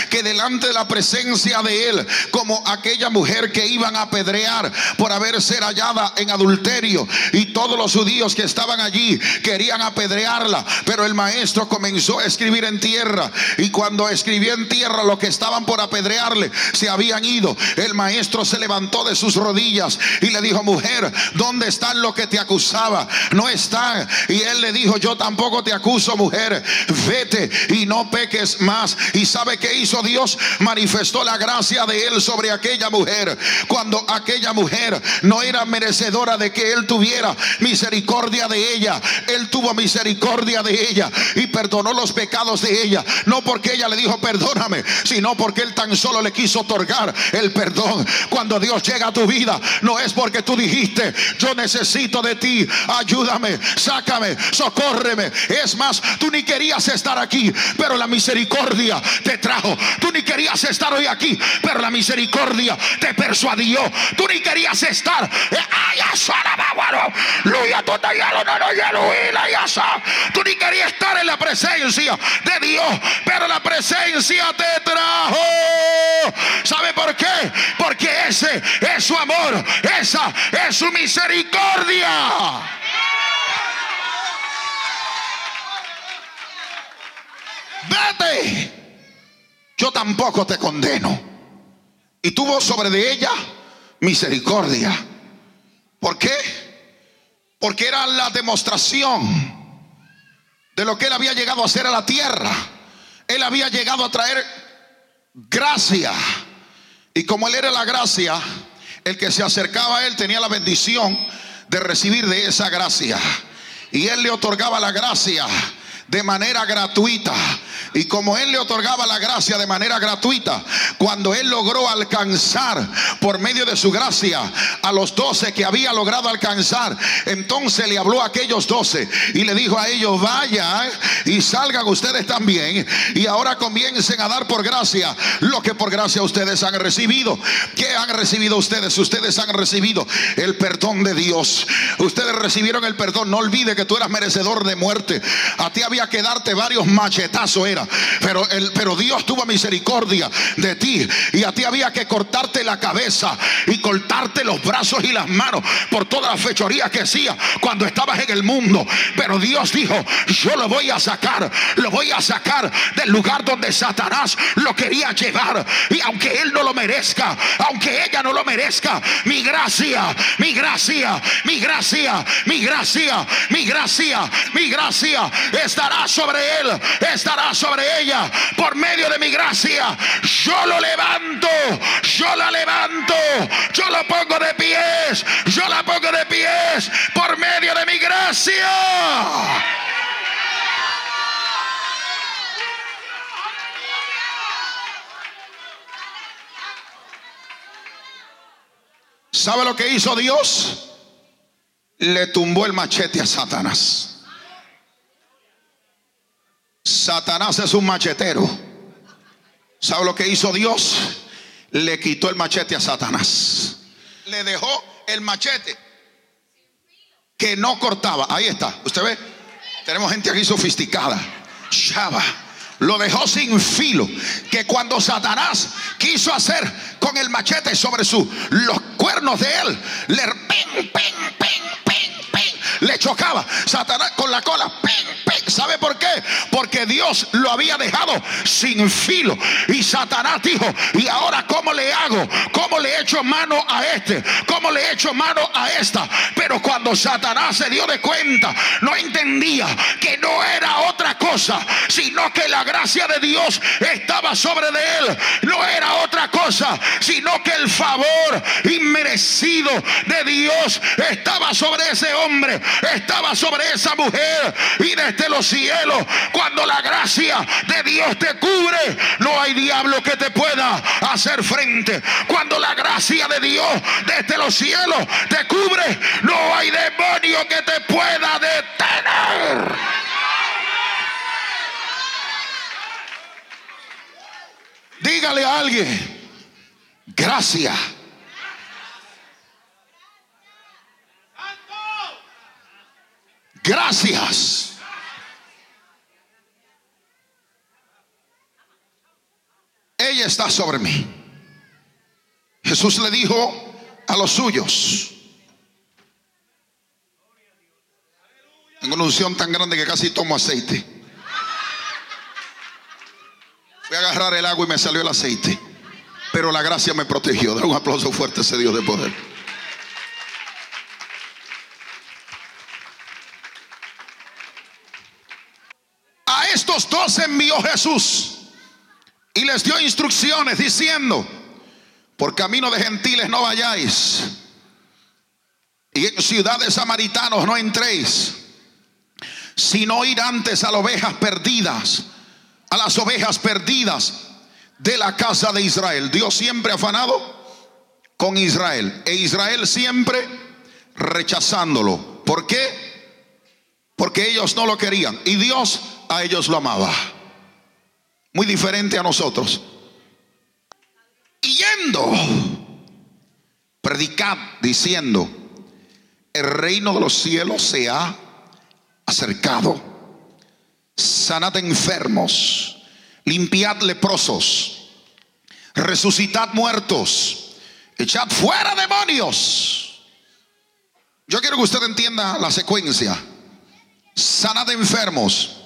Speaker 1: que delante de la presencia de él, como aquella mujer que iban a apedrear por haber ser hallada en adulterio. Y todos los judíos que estaban allí querían apedrearla, pero el maestro comenzó a escribir en tierra. Y cuando escribió en tierra lo que estaban por apedrearle, se habían ido. El maestro se levantó de sus rodillas y le dijo, mujer, ¿dónde están los que te acusaba? No están. Y él le dijo, yo tampoco te acuso, mujer. Vete y no peques más. ¿Y sabe qué hizo Dios? manifestó la gracia de él sobre aquella mujer. Cuando aquella mujer no era merecedora de que él tuviera misericordia de ella, él tuvo misericordia de ella y perdonó los pecados de ella. No porque ella le dijo perdóname, sino porque él tan solo le quiso otorgar el perdón. Cuando Dios llega a tu vida, no es porque tú dijiste, yo necesito de ti, ayúdame, sácame, socórreme. Es más, tú ni querías estar aquí, pero la misericordia te trajo. Tú ni querías estar hoy aquí, pero la misericordia te persuadió. Tú ni querías estar. Tú ni querías estar en la presencia de Dios, pero la presencia te trajo. ¿Sabe por qué? Porque ese es su amor, esa es su misericordia. Vete yo tampoco te condeno. Y tuvo sobre de ella misericordia. ¿Por qué? Porque era la demostración de lo que él había llegado a hacer a la tierra. Él había llegado a traer gracia. Y como él era la gracia, el que se acercaba a él tenía la bendición de recibir de esa gracia. Y él le otorgaba la gracia de manera gratuita. Y como Él le otorgaba la gracia de manera gratuita, cuando Él logró alcanzar por medio de su gracia a los doce que había logrado alcanzar, entonces le habló a aquellos doce y le dijo a ellos, vaya y salgan ustedes también y ahora comiencen a dar por gracia lo que por gracia ustedes han recibido. ¿Qué han recibido ustedes? Ustedes han recibido el perdón de Dios. Ustedes recibieron el perdón. No olvide que tú eras merecedor de muerte. A ti había había que darte varios machetazos, era. Pero, el, pero Dios tuvo misericordia de ti. Y a ti había que cortarte la cabeza y cortarte los brazos y las manos por toda la fechoría que hacía cuando estabas en el mundo. Pero Dios dijo, yo lo voy a sacar, lo voy a sacar del lugar donde Satanás lo quería llevar. Y aunque él no lo merezca, aunque ella no lo merezca, mi gracia, mi gracia, mi gracia, mi gracia, mi gracia, mi gracia estará sobre él, estará sobre ella por medio de mi gracia. Yo lo levanto, yo la levanto, yo lo pongo de pies, yo la pongo de pies por medio de mi gracia. ¿Sabe lo que hizo Dios? Le tumbó el machete a Satanás. Satanás es un machetero. ¿Sabe lo que hizo Dios? Le quitó el machete a Satanás. Le dejó el machete que no cortaba. Ahí está. ¿Usted ve? Tenemos gente aquí sofisticada. Shaba lo dejó sin filo. Que cuando Satanás quiso hacer con el machete sobre su, los cuernos de él, le ping, ping, ping, le chocaba. Satanás con la cola, ping, Porque Dios lo había dejado sin filo. Y Satanás dijo, ¿y ahora cómo le hago? ¿Cómo le echo mano a este? ¿Cómo le echo mano a esta? Pero cuando Satanás se dio de cuenta, no entendía que no era otra cosa, sino que la gracia de Dios estaba sobre de él. No era otra cosa, sino que el favor inmerecido de Dios estaba sobre ese hombre, estaba sobre esa mujer. Y desde los cielos, cuando la gracia de Dios te cubre, no hay diablo que te pueda hacer frente. Cuando la gracia de Dios desde los cielos te cubre, no hay demonio que te pueda detener. Dígale a alguien, gracias. Gracias. Ella está sobre mí. Jesús le dijo a los suyos. Tengo una unción tan grande que casi tomo aceite. Fui a agarrar el agua y me salió el aceite. Pero la gracia me protegió. Da un aplauso fuerte a ese Dios de poder. A estos dos envió Jesús y les dio instrucciones diciendo, por camino de gentiles no vayáis y en ciudades samaritanos no entréis, sino ir antes a las ovejas perdidas, a las ovejas perdidas de la casa de Israel. Dios siempre afanado con Israel e Israel siempre rechazándolo. ¿Por qué? Porque ellos no lo querían y Dios a ellos lo amaba. Muy diferente a nosotros. Yendo, predicad diciendo, el reino de los cielos se ha acercado. Sanad enfermos, limpiad leprosos, resucitad muertos, echad fuera demonios. Yo quiero que usted entienda la secuencia. Sanad enfermos,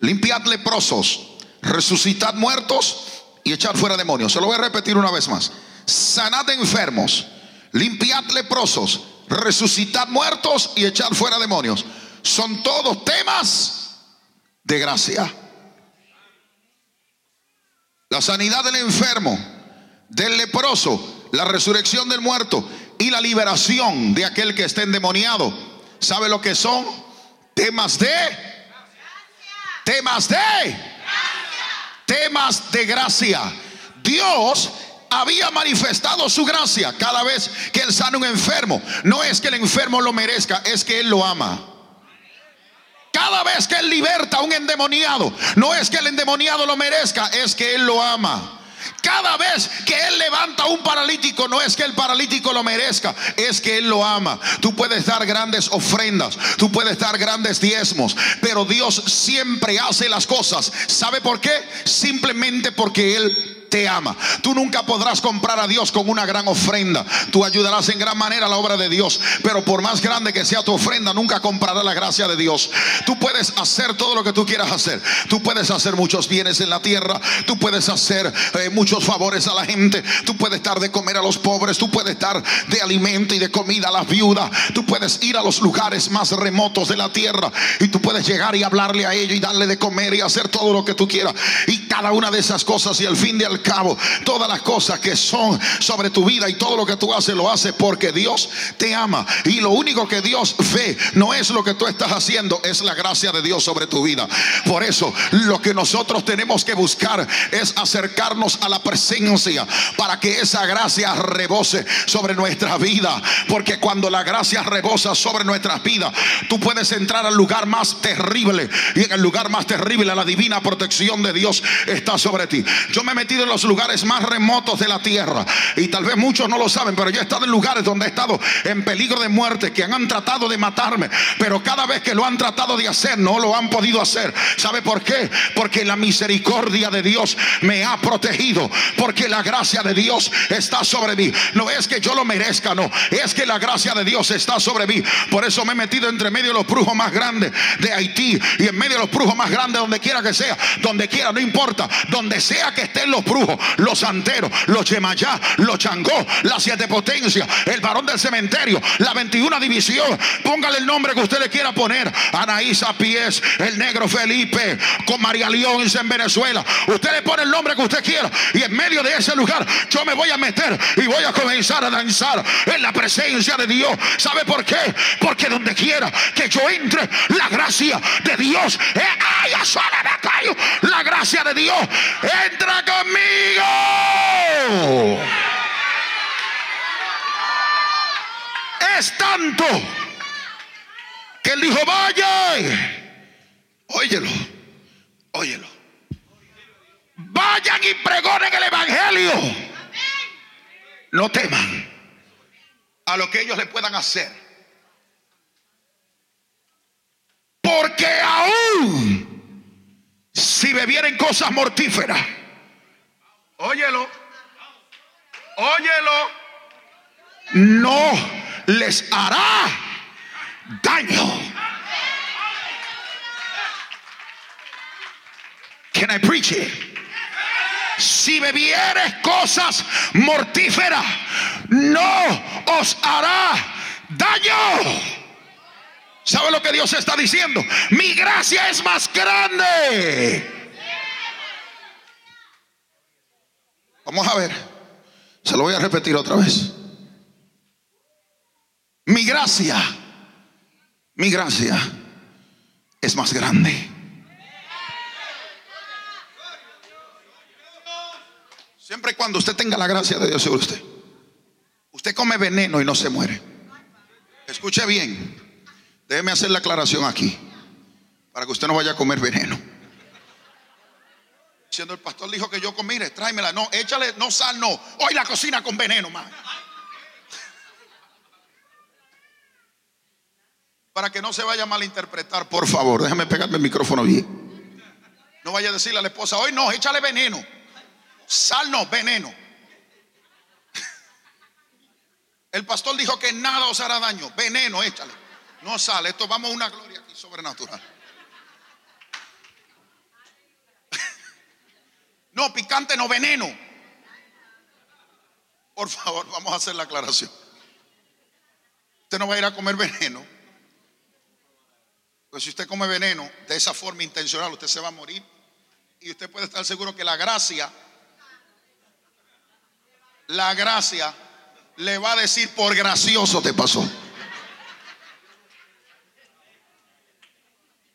Speaker 1: limpiad leprosos, resucitad muertos y echad fuera demonios. Se lo voy a repetir una vez más. Sanad enfermos, limpiad leprosos, resucitad muertos y echad fuera demonios. Son todos temas de gracia. La sanidad del enfermo, del leproso, la resurrección del muerto y la liberación de aquel que está endemoniado. ¿Sabe lo que son? Temas de temas de temas de gracia. Dios había manifestado su gracia cada vez que él sana un enfermo. No es que el enfermo lo merezca, es que él lo ama. Cada vez que él liberta a un endemoniado, no es que el endemoniado lo merezca, es que él lo ama. Cada vez que Él levanta un paralítico, no es que el paralítico lo merezca, es que Él lo ama. Tú puedes dar grandes ofrendas, tú puedes dar grandes diezmos, pero Dios siempre hace las cosas. ¿Sabe por qué? Simplemente porque Él te ama. Tú nunca podrás comprar a Dios con una gran ofrenda. Tú ayudarás en gran manera a la obra de Dios, pero por más grande que sea tu ofrenda, nunca comprará la gracia de Dios. Tú puedes hacer todo lo que tú quieras hacer. Tú puedes hacer muchos bienes en la tierra. Tú puedes hacer eh, muchos favores a la gente. Tú puedes dar de comer a los pobres. Tú puedes dar de alimento y de comida a las viudas. Tú puedes ir a los lugares más remotos de la tierra y tú puedes llegar y hablarle a ellos y darle de comer y hacer todo lo que tú quieras. Y cada una de esas cosas y al fin de cabo todas las cosas que son sobre tu vida y todo lo que tú haces lo haces porque Dios te ama. Y lo único que Dios ve no es lo que tú estás haciendo, es la gracia de Dios sobre tu vida. Por eso lo que nosotros tenemos que buscar es acercarnos a la presencia para que esa gracia rebose sobre nuestra vida. Porque cuando la gracia rebosa sobre nuestras vidas, tú puedes entrar al lugar más terrible. Y en el lugar más terrible la divina protección de Dios está sobre ti. Yo me he metido los lugares más remotos de la tierra. Y tal vez muchos no lo saben, pero yo he estado en lugares donde he estado en peligro de muerte, que han tratado de matarme. Pero cada vez que lo han tratado de hacer, no lo han podido hacer. ¿Sabe por qué? Porque la misericordia de Dios me ha protegido. Porque la gracia de Dios está sobre mí. No es que yo lo merezca, no. Es que la gracia de Dios está sobre mí. Por eso me he metido entre medio de los brujos más grandes de Haití y en medio de los brujos más grandes donde quiera que sea. Donde quiera, no importa. Donde sea que estén los brujos los santeros, los Yemayá, los Changó, las siete potencias, el varón del cementerio, la 21 división. Póngale el nombre que usted le quiera poner. Anaísa Pies, el negro Felipe, con María León en Venezuela. Usted le pone el nombre que usted quiera. Y en medio de ese lugar yo me voy a meter y voy a comenzar a danzar en la presencia de Dios. ¿Sabe por qué? Porque donde quiera que yo entre, la gracia de Dios. Eh, ay, la gracia de Dios entra conmigo. Es tanto que él dijo, vaya, óyelo, óyelo. Vayan y pregonen el Evangelio. No teman a lo que ellos le puedan hacer. Porque aún si bebieren cosas mortíferas, óyelo, óyelo, no les hará daño. Can I preach it? Si bebieres cosas mortíferas, no os hará daño. ¿Sabe lo que Dios está diciendo? Mi gracia es más grande. Vamos a ver. Se lo voy a repetir otra vez. Mi gracia, mi gracia es más grande. Siempre y cuando usted tenga la gracia de Dios sobre usted. Usted come veneno y no se muere. Escuche bien. Déjeme hacer la aclaración aquí. Para que usted no vaya a comer veneno. Siendo el pastor dijo que yo comire, tráemela. No, échale, no sal, no. Hoy la cocina con veneno, más. Para que no se vaya a malinterpretar, por favor, déjame pegarme el micrófono bien. No vaya a decirle a la esposa, hoy no, échale veneno. Sal no, veneno. El pastor dijo que nada os hará daño. Veneno, échale. No sale. Esto vamos a una gloria aquí sobrenatural. No, picante no, veneno. Por favor, vamos a hacer la aclaración. Usted no va a ir a comer veneno. Pues si usted come veneno de esa forma intencional, usted se va a morir. Y usted puede estar seguro que la gracia, la gracia le va a decir por gracioso te pasó.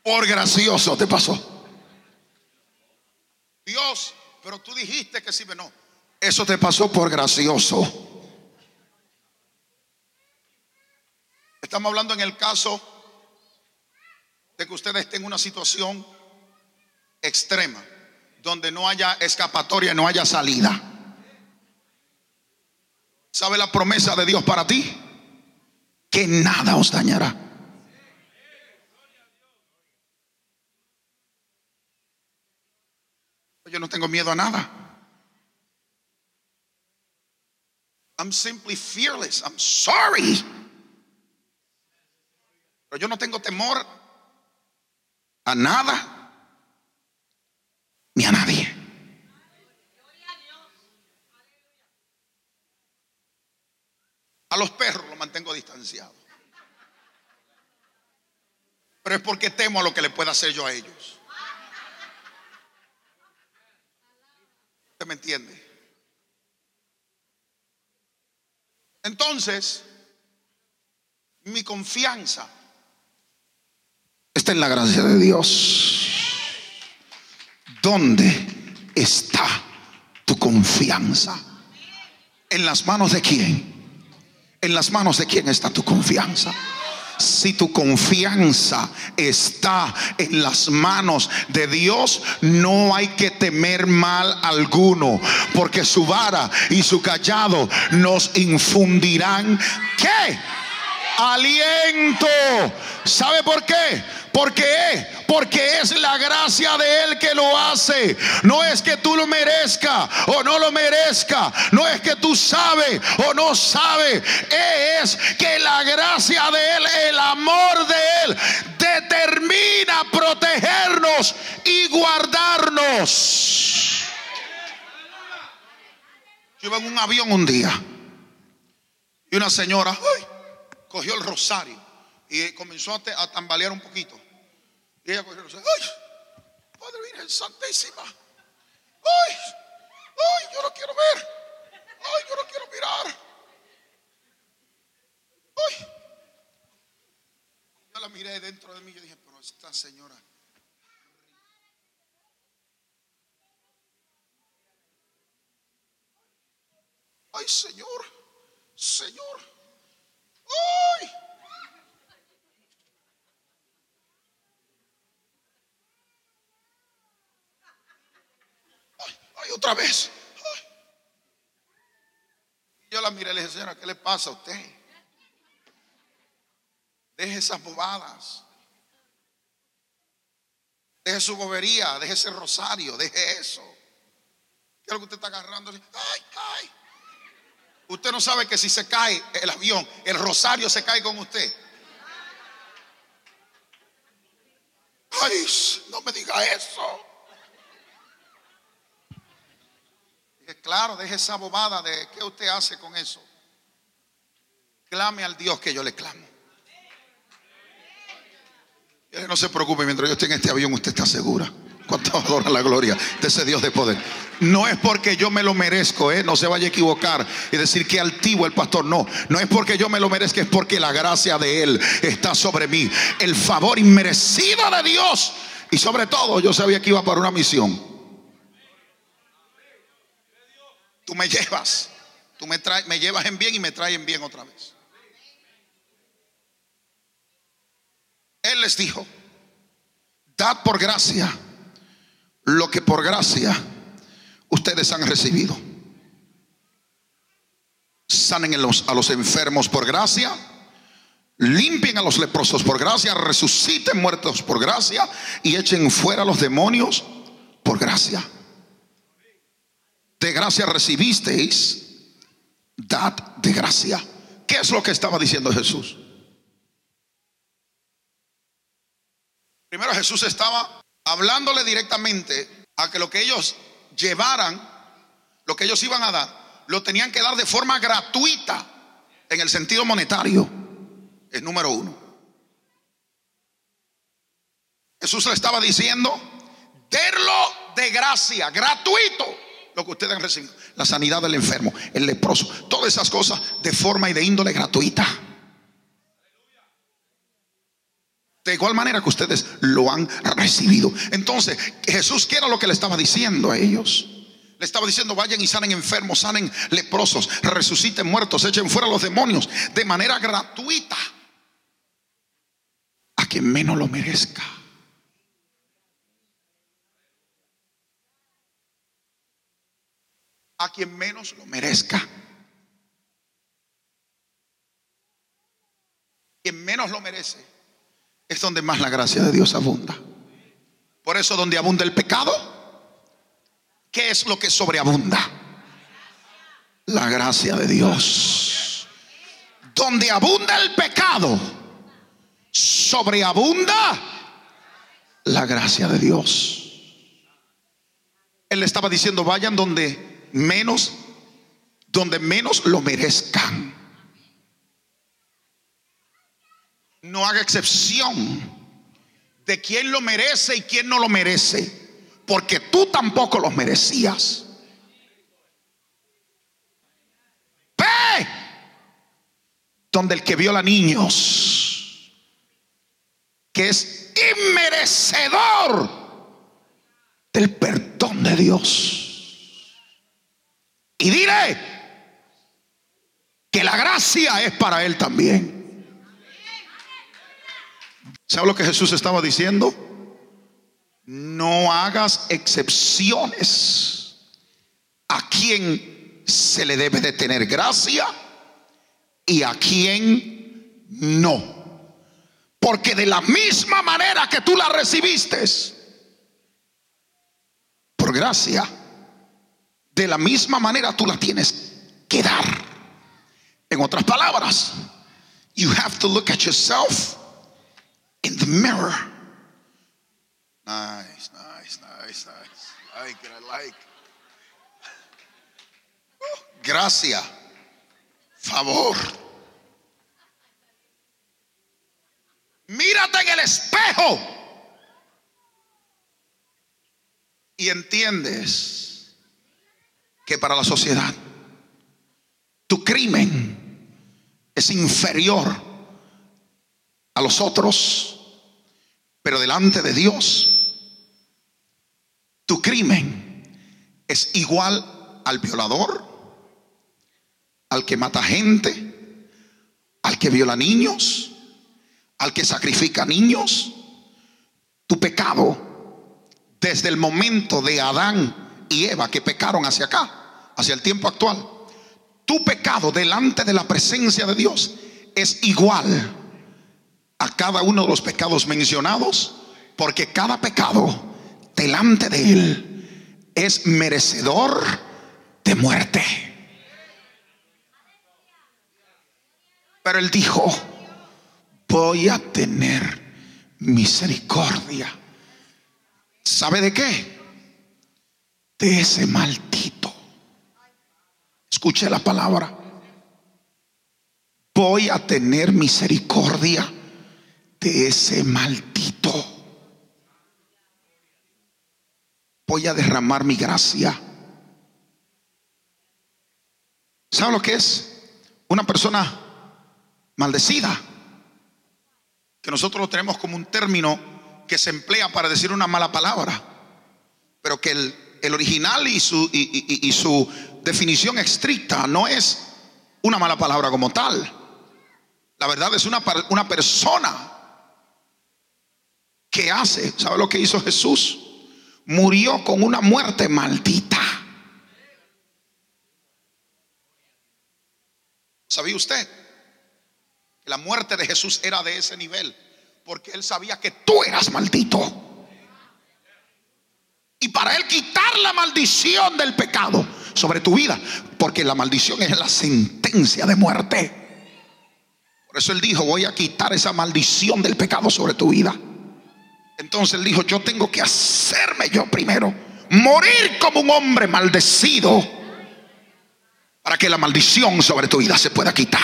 Speaker 1: Por gracioso te pasó. Dios pero tú dijiste que sí, no. Eso te pasó por gracioso. Estamos hablando en el caso de que ustedes estén en una situación extrema, donde no haya escapatoria, no haya salida. ¿Sabe la promesa de Dios para ti? Que nada os dañará. Yo no tengo miedo a nada. I'm simply fearless. I'm sorry. Pero yo no tengo temor a nada ni a nadie. A los perros los mantengo distanciados. Pero es porque temo a lo que le pueda hacer yo a ellos. ¿Usted me entiende? Entonces, mi confianza está en la gracia de Dios. ¿Dónde está tu confianza? ¿En las manos de quién? ¿En las manos de quién está tu confianza? Si tu confianza está en las manos de Dios, no hay que temer mal alguno, porque su vara y su callado nos infundirán ¿qué? Aliento. ¿Sabe por qué? Porque porque es la gracia de Él que lo hace. No es que tú lo merezca o no lo merezca. No es que tú sabes o no sabes. Es que la gracia de Él, el amor de Él, determina protegernos y guardarnos. Yo iba en un avión un día y una señora cogió el rosario y comenzó a tambalear un poquito. Y ella cogió ¡ay! Padre Virgen Santísima. ¡Ay! ¡Ay! Yo no quiero ver. ¡Ay! Yo no quiero mirar. ¡Ay! Yo la miré dentro de mí y dije, pero esta señora. Ay, Señor, Señor. ¡Ay! Otra vez. Yo la miré y le dije, señora, ¿qué le pasa a usted? Deje esas bobadas. Deje su bobería, deje ese rosario, deje eso. ¿Qué es lo que usted está agarrando? Ay, ay. Usted no sabe que si se cae el avión, el rosario se cae con usted. Ay, no me diga eso. Claro, deje esa bobada de qué usted hace con eso. Clame al Dios que yo le clamo. No se preocupe, mientras yo esté en este avión, usted está segura. Cuánto adora la gloria de ese Dios de poder. No es porque yo me lo merezco, ¿eh? no se vaya a equivocar y decir que altivo el pastor. No, no es porque yo me lo merezca, es porque la gracia de Él está sobre mí. El favor inmerecido de Dios. Y sobre todo, yo sabía que iba para una misión. Tú me llevas, tú me, traes, me llevas en bien y me traes en bien otra vez. Él les dijo, dad por gracia lo que por gracia ustedes han recibido. Sanen a los enfermos por gracia, limpien a los leprosos por gracia, resuciten muertos por gracia y echen fuera a los demonios por gracia de gracia recibisteis, dad de gracia. ¿Qué es lo que estaba diciendo Jesús? Primero Jesús estaba hablándole directamente a que lo que ellos llevaran, lo que ellos iban a dar, lo tenían que dar de forma gratuita en el sentido monetario. Es número uno. Jesús le estaba diciendo, derlo de gracia, gratuito lo que ustedes han recibido, la sanidad del enfermo, el leproso, todas esas cosas de forma y de índole gratuita. De igual manera que ustedes lo han recibido. Entonces, Jesús, ¿qué era lo que le estaba diciendo a ellos? Le estaba diciendo, vayan y sanen enfermos, sanen leprosos, resuciten muertos, echen fuera los demonios de manera gratuita. A quien menos lo merezca. a quien menos lo merezca. Quien menos lo merece es donde más la gracia de Dios abunda. Por eso donde abunda el pecado, ¿qué es lo que sobreabunda? La gracia de Dios. Donde abunda el pecado, sobreabunda la gracia de Dios. Él le estaba diciendo, vayan donde menos, donde menos lo merezcan. No haga excepción de quién lo merece y quién no lo merece, porque tú tampoco los merecías. Ve donde el que viola niños, que es inmerecedor del perdón de Dios. Y diré que la gracia es para él también. ¿Sabe lo que Jesús estaba diciendo? No hagas excepciones a quien se le debe de tener gracia y a quien no. Porque de la misma manera que tú la recibiste, por gracia, de la misma manera tú la tienes que dar. En otras palabras, you have to look at yourself in the mirror. Nice, nice, nice, nice. I like it, I like. Uh, gracia, favor. Mírate en el espejo y entiendes que para la sociedad tu crimen es inferior a los otros, pero delante de Dios, tu crimen es igual al violador, al que mata gente, al que viola niños, al que sacrifica niños. Tu pecado, desde el momento de Adán y Eva que pecaron hacia acá, hacia el tiempo actual, tu pecado delante de la presencia de Dios es igual a cada uno de los pecados mencionados, porque cada pecado delante de Él es merecedor de muerte. Pero Él dijo, voy a tener misericordia. ¿Sabe de qué? De ese maldito. Escuche la palabra. Voy a tener misericordia de ese maldito. Voy a derramar mi gracia. ¿Sabe lo que es? Una persona maldecida. Que nosotros lo tenemos como un término que se emplea para decir una mala palabra. Pero que el, original y su, y su definición estricta no es una mala palabra como tal. La verdad es una, una persona ¿Qué hace? ¿Sabe lo que hizo Jesús? Murió con una muerte maldita. ¿Sabía usted? Que la muerte de Jesús era de ese nivel. Porque él sabía que tú eras maldito. Y para él quitar la maldición del pecado sobre tu vida. Porque la maldición es la sentencia de muerte. Por eso él dijo, voy a quitar esa maldición del pecado sobre tu vida. Entonces él dijo, yo tengo que hacerme yo primero, morir como un hombre maldecido, para que la maldición sobre tu vida se pueda quitar.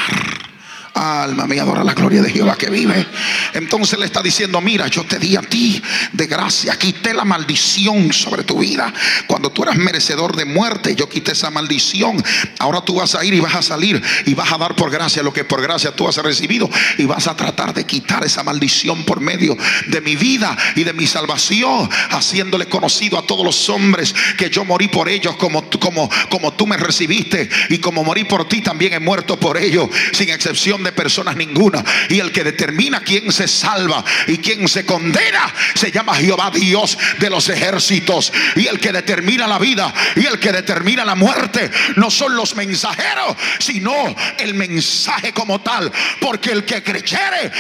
Speaker 1: Alma mía, adora la gloria de Jehová que vive. Entonces le está diciendo, mira, yo te di a ti de gracia, quité la maldición sobre tu vida. Cuando tú eras merecedor de muerte, yo quité esa maldición. Ahora tú vas a ir y vas a salir y vas a dar por gracia lo que por gracia tú has recibido y vas a tratar de quitar esa maldición por medio de mi vida y de mi salvación, haciéndole conocido a todos los hombres que yo morí por ellos como, como, como tú me recibiste y como morí por ti también he muerto por ellos, sin excepción de personas ninguna. Y el que determina quién se salva y quién se condena se llama Jehová Dios de los ejércitos. Y el que determina la vida y el que determina la muerte no son los mensajeros, sino el mensaje como tal. Porque el que creyere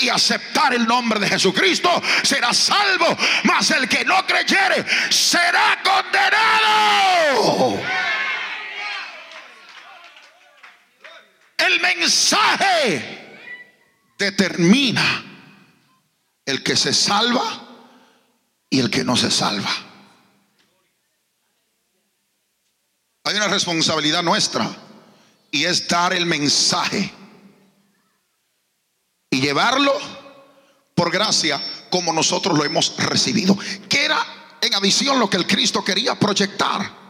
Speaker 1: y aceptar el nombre de Jesucristo será salvo. Mas el que no creyere será condenado. El mensaje determina el que se salva y el que no se salva. Hay una responsabilidad nuestra y es dar el mensaje y llevarlo por gracia como nosotros lo hemos recibido. Que era en adición lo que el Cristo quería proyectar.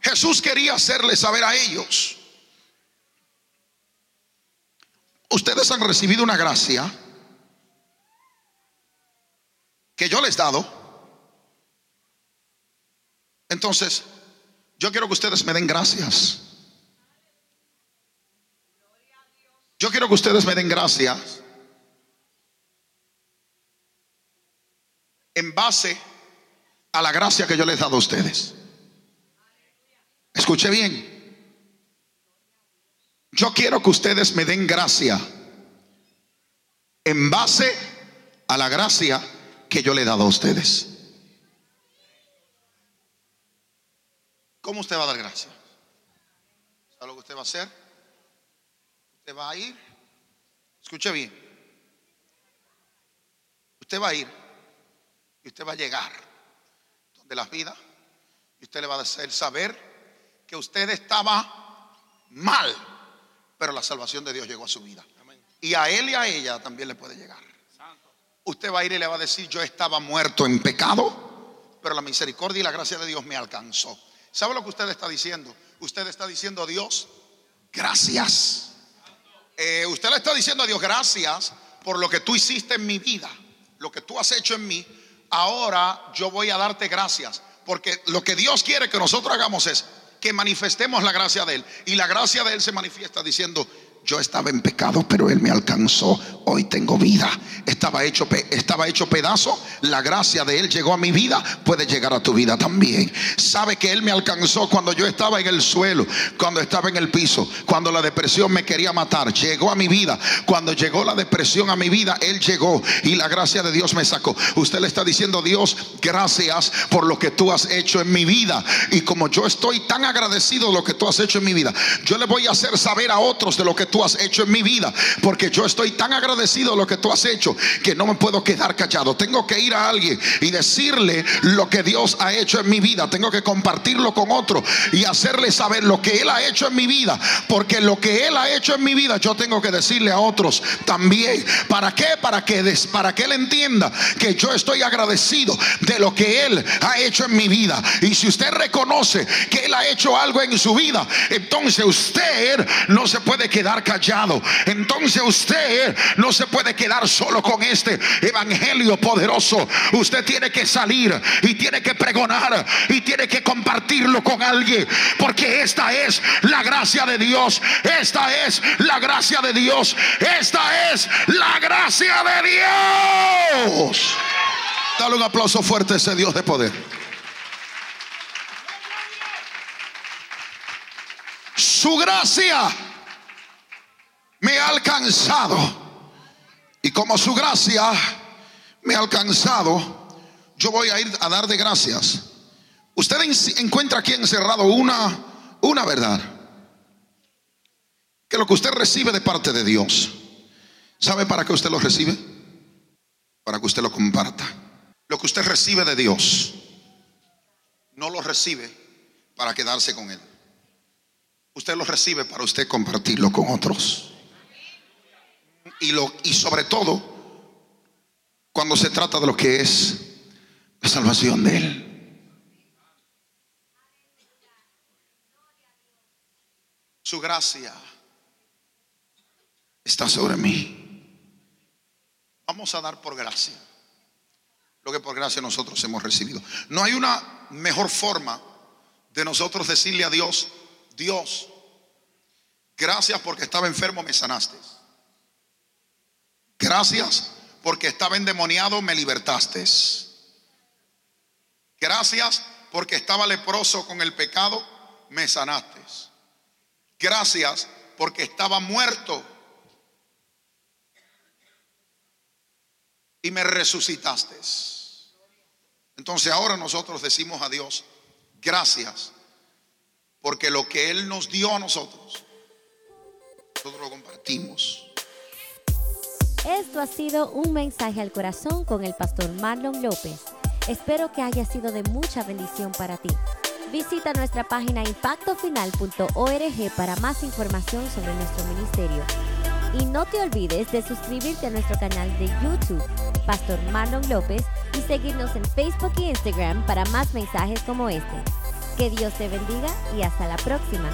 Speaker 1: Jesús quería hacerle saber a ellos ustedes han recibido una gracia que yo les he dado. Entonces, yo quiero que ustedes me den gracias. Yo quiero que ustedes me den gracias en base a la gracia que yo les he dado a ustedes. Escuche bien. Yo quiero que ustedes me den gracia en base a la gracia que yo le he dado a ustedes. ¿Cómo usted va a dar gracia? ¿Sabe lo que usted va a hacer? Usted va a ir, escuche bien, usted va a ir y usted va a llegar donde la vida y usted le va a hacer saber que usted estaba mal pero la salvación de Dios llegó a su vida. Y a él y a ella también le puede llegar. Usted va a ir y le va a decir, yo estaba muerto en pecado, pero la misericordia y la gracia de Dios me alcanzó. ¿Sabe lo que usted está diciendo? Usted está diciendo, Dios, gracias. Eh, usted le está diciendo a Dios, gracias por lo que tú hiciste en mi vida, lo que tú has hecho en mí. Ahora yo voy a darte gracias, porque lo que Dios quiere que nosotros hagamos es que manifestemos la gracia de Él. Y la gracia de Él se manifiesta diciendo, yo estaba en pecado, pero Él me alcanzó. Hoy tengo vida. Estaba hecho, estaba hecho pedazo. La gracia de Él llegó a mi vida. Puede llegar a tu vida también. Sabe que Él me alcanzó cuando yo estaba en el suelo, cuando estaba en el piso, cuando la depresión me quería matar. Llegó a mi vida. Cuando llegó la depresión a mi vida, Él llegó y la gracia de Dios me sacó. Usted le está diciendo, Dios, gracias por lo que tú has hecho en mi vida. Y como yo estoy tan agradecido de lo que tú has hecho en mi vida, yo le voy a hacer saber a otros de lo que tú has hecho en mi vida. Porque yo estoy tan agradecido de lo que tú has hecho que no me puedo quedar callado. Tengo que ir a alguien y decirle lo que Dios ha hecho en mi vida. Tengo que compartirlo con otro y hacerle saber lo que Él ha hecho en mi vida. Porque lo que Él ha hecho en mi vida yo tengo que decirle a otros también. ¿Para qué? Para que, para que Él entienda que yo estoy agradecido de lo que Él ha hecho en mi vida. Y si usted reconoce que Él ha hecho algo en su vida, entonces usted no se puede quedar callado. Entonces usted no se puede quedar solo con este evangelio poderoso. Usted tiene que salir y tiene que pregonar y tiene que compartirlo con alguien. Porque esta es la gracia de Dios. Esta es la gracia de Dios. Esta es la gracia de Dios. Dale un aplauso fuerte a ese Dios de poder. Su gracia me ha alcanzado. Y como su gracia me ha alcanzado, yo voy a ir a dar de gracias. Usted encuentra aquí encerrado una, una verdad. Que lo que usted recibe de parte de Dios, ¿sabe para qué usted lo recibe? Para que usted lo comparta. Lo que usted recibe de Dios, no lo recibe para quedarse con él. Usted lo recibe para usted compartirlo con otros y, lo, y sobre todo cuando se trata de lo que es la salvación de Él. Su gracia está sobre mí. Vamos a dar por gracia lo que por gracia nosotros hemos recibido. No hay una mejor forma de nosotros decirle a Dios, Dios, gracias porque estaba enfermo, me sanaste. Gracias porque estaba endemoniado, me libertaste. Gracias porque estaba leproso con el pecado, me sanaste. Gracias porque estaba muerto y me resucitaste. Entonces ahora nosotros decimos a Dios, gracias, porque lo que Él nos dio a nosotros, nosotros lo compartimos.
Speaker 2: Esto ha sido un mensaje al corazón con el pastor Marlon López. Espero que haya sido de mucha bendición para ti. Visita nuestra página impactofinal.org para más información sobre nuestro ministerio. Y no te olvides de suscribirte a nuestro canal de YouTube, Pastor Marlon López, y seguirnos en Facebook e Instagram para más mensajes como este. Que Dios te bendiga y hasta la próxima.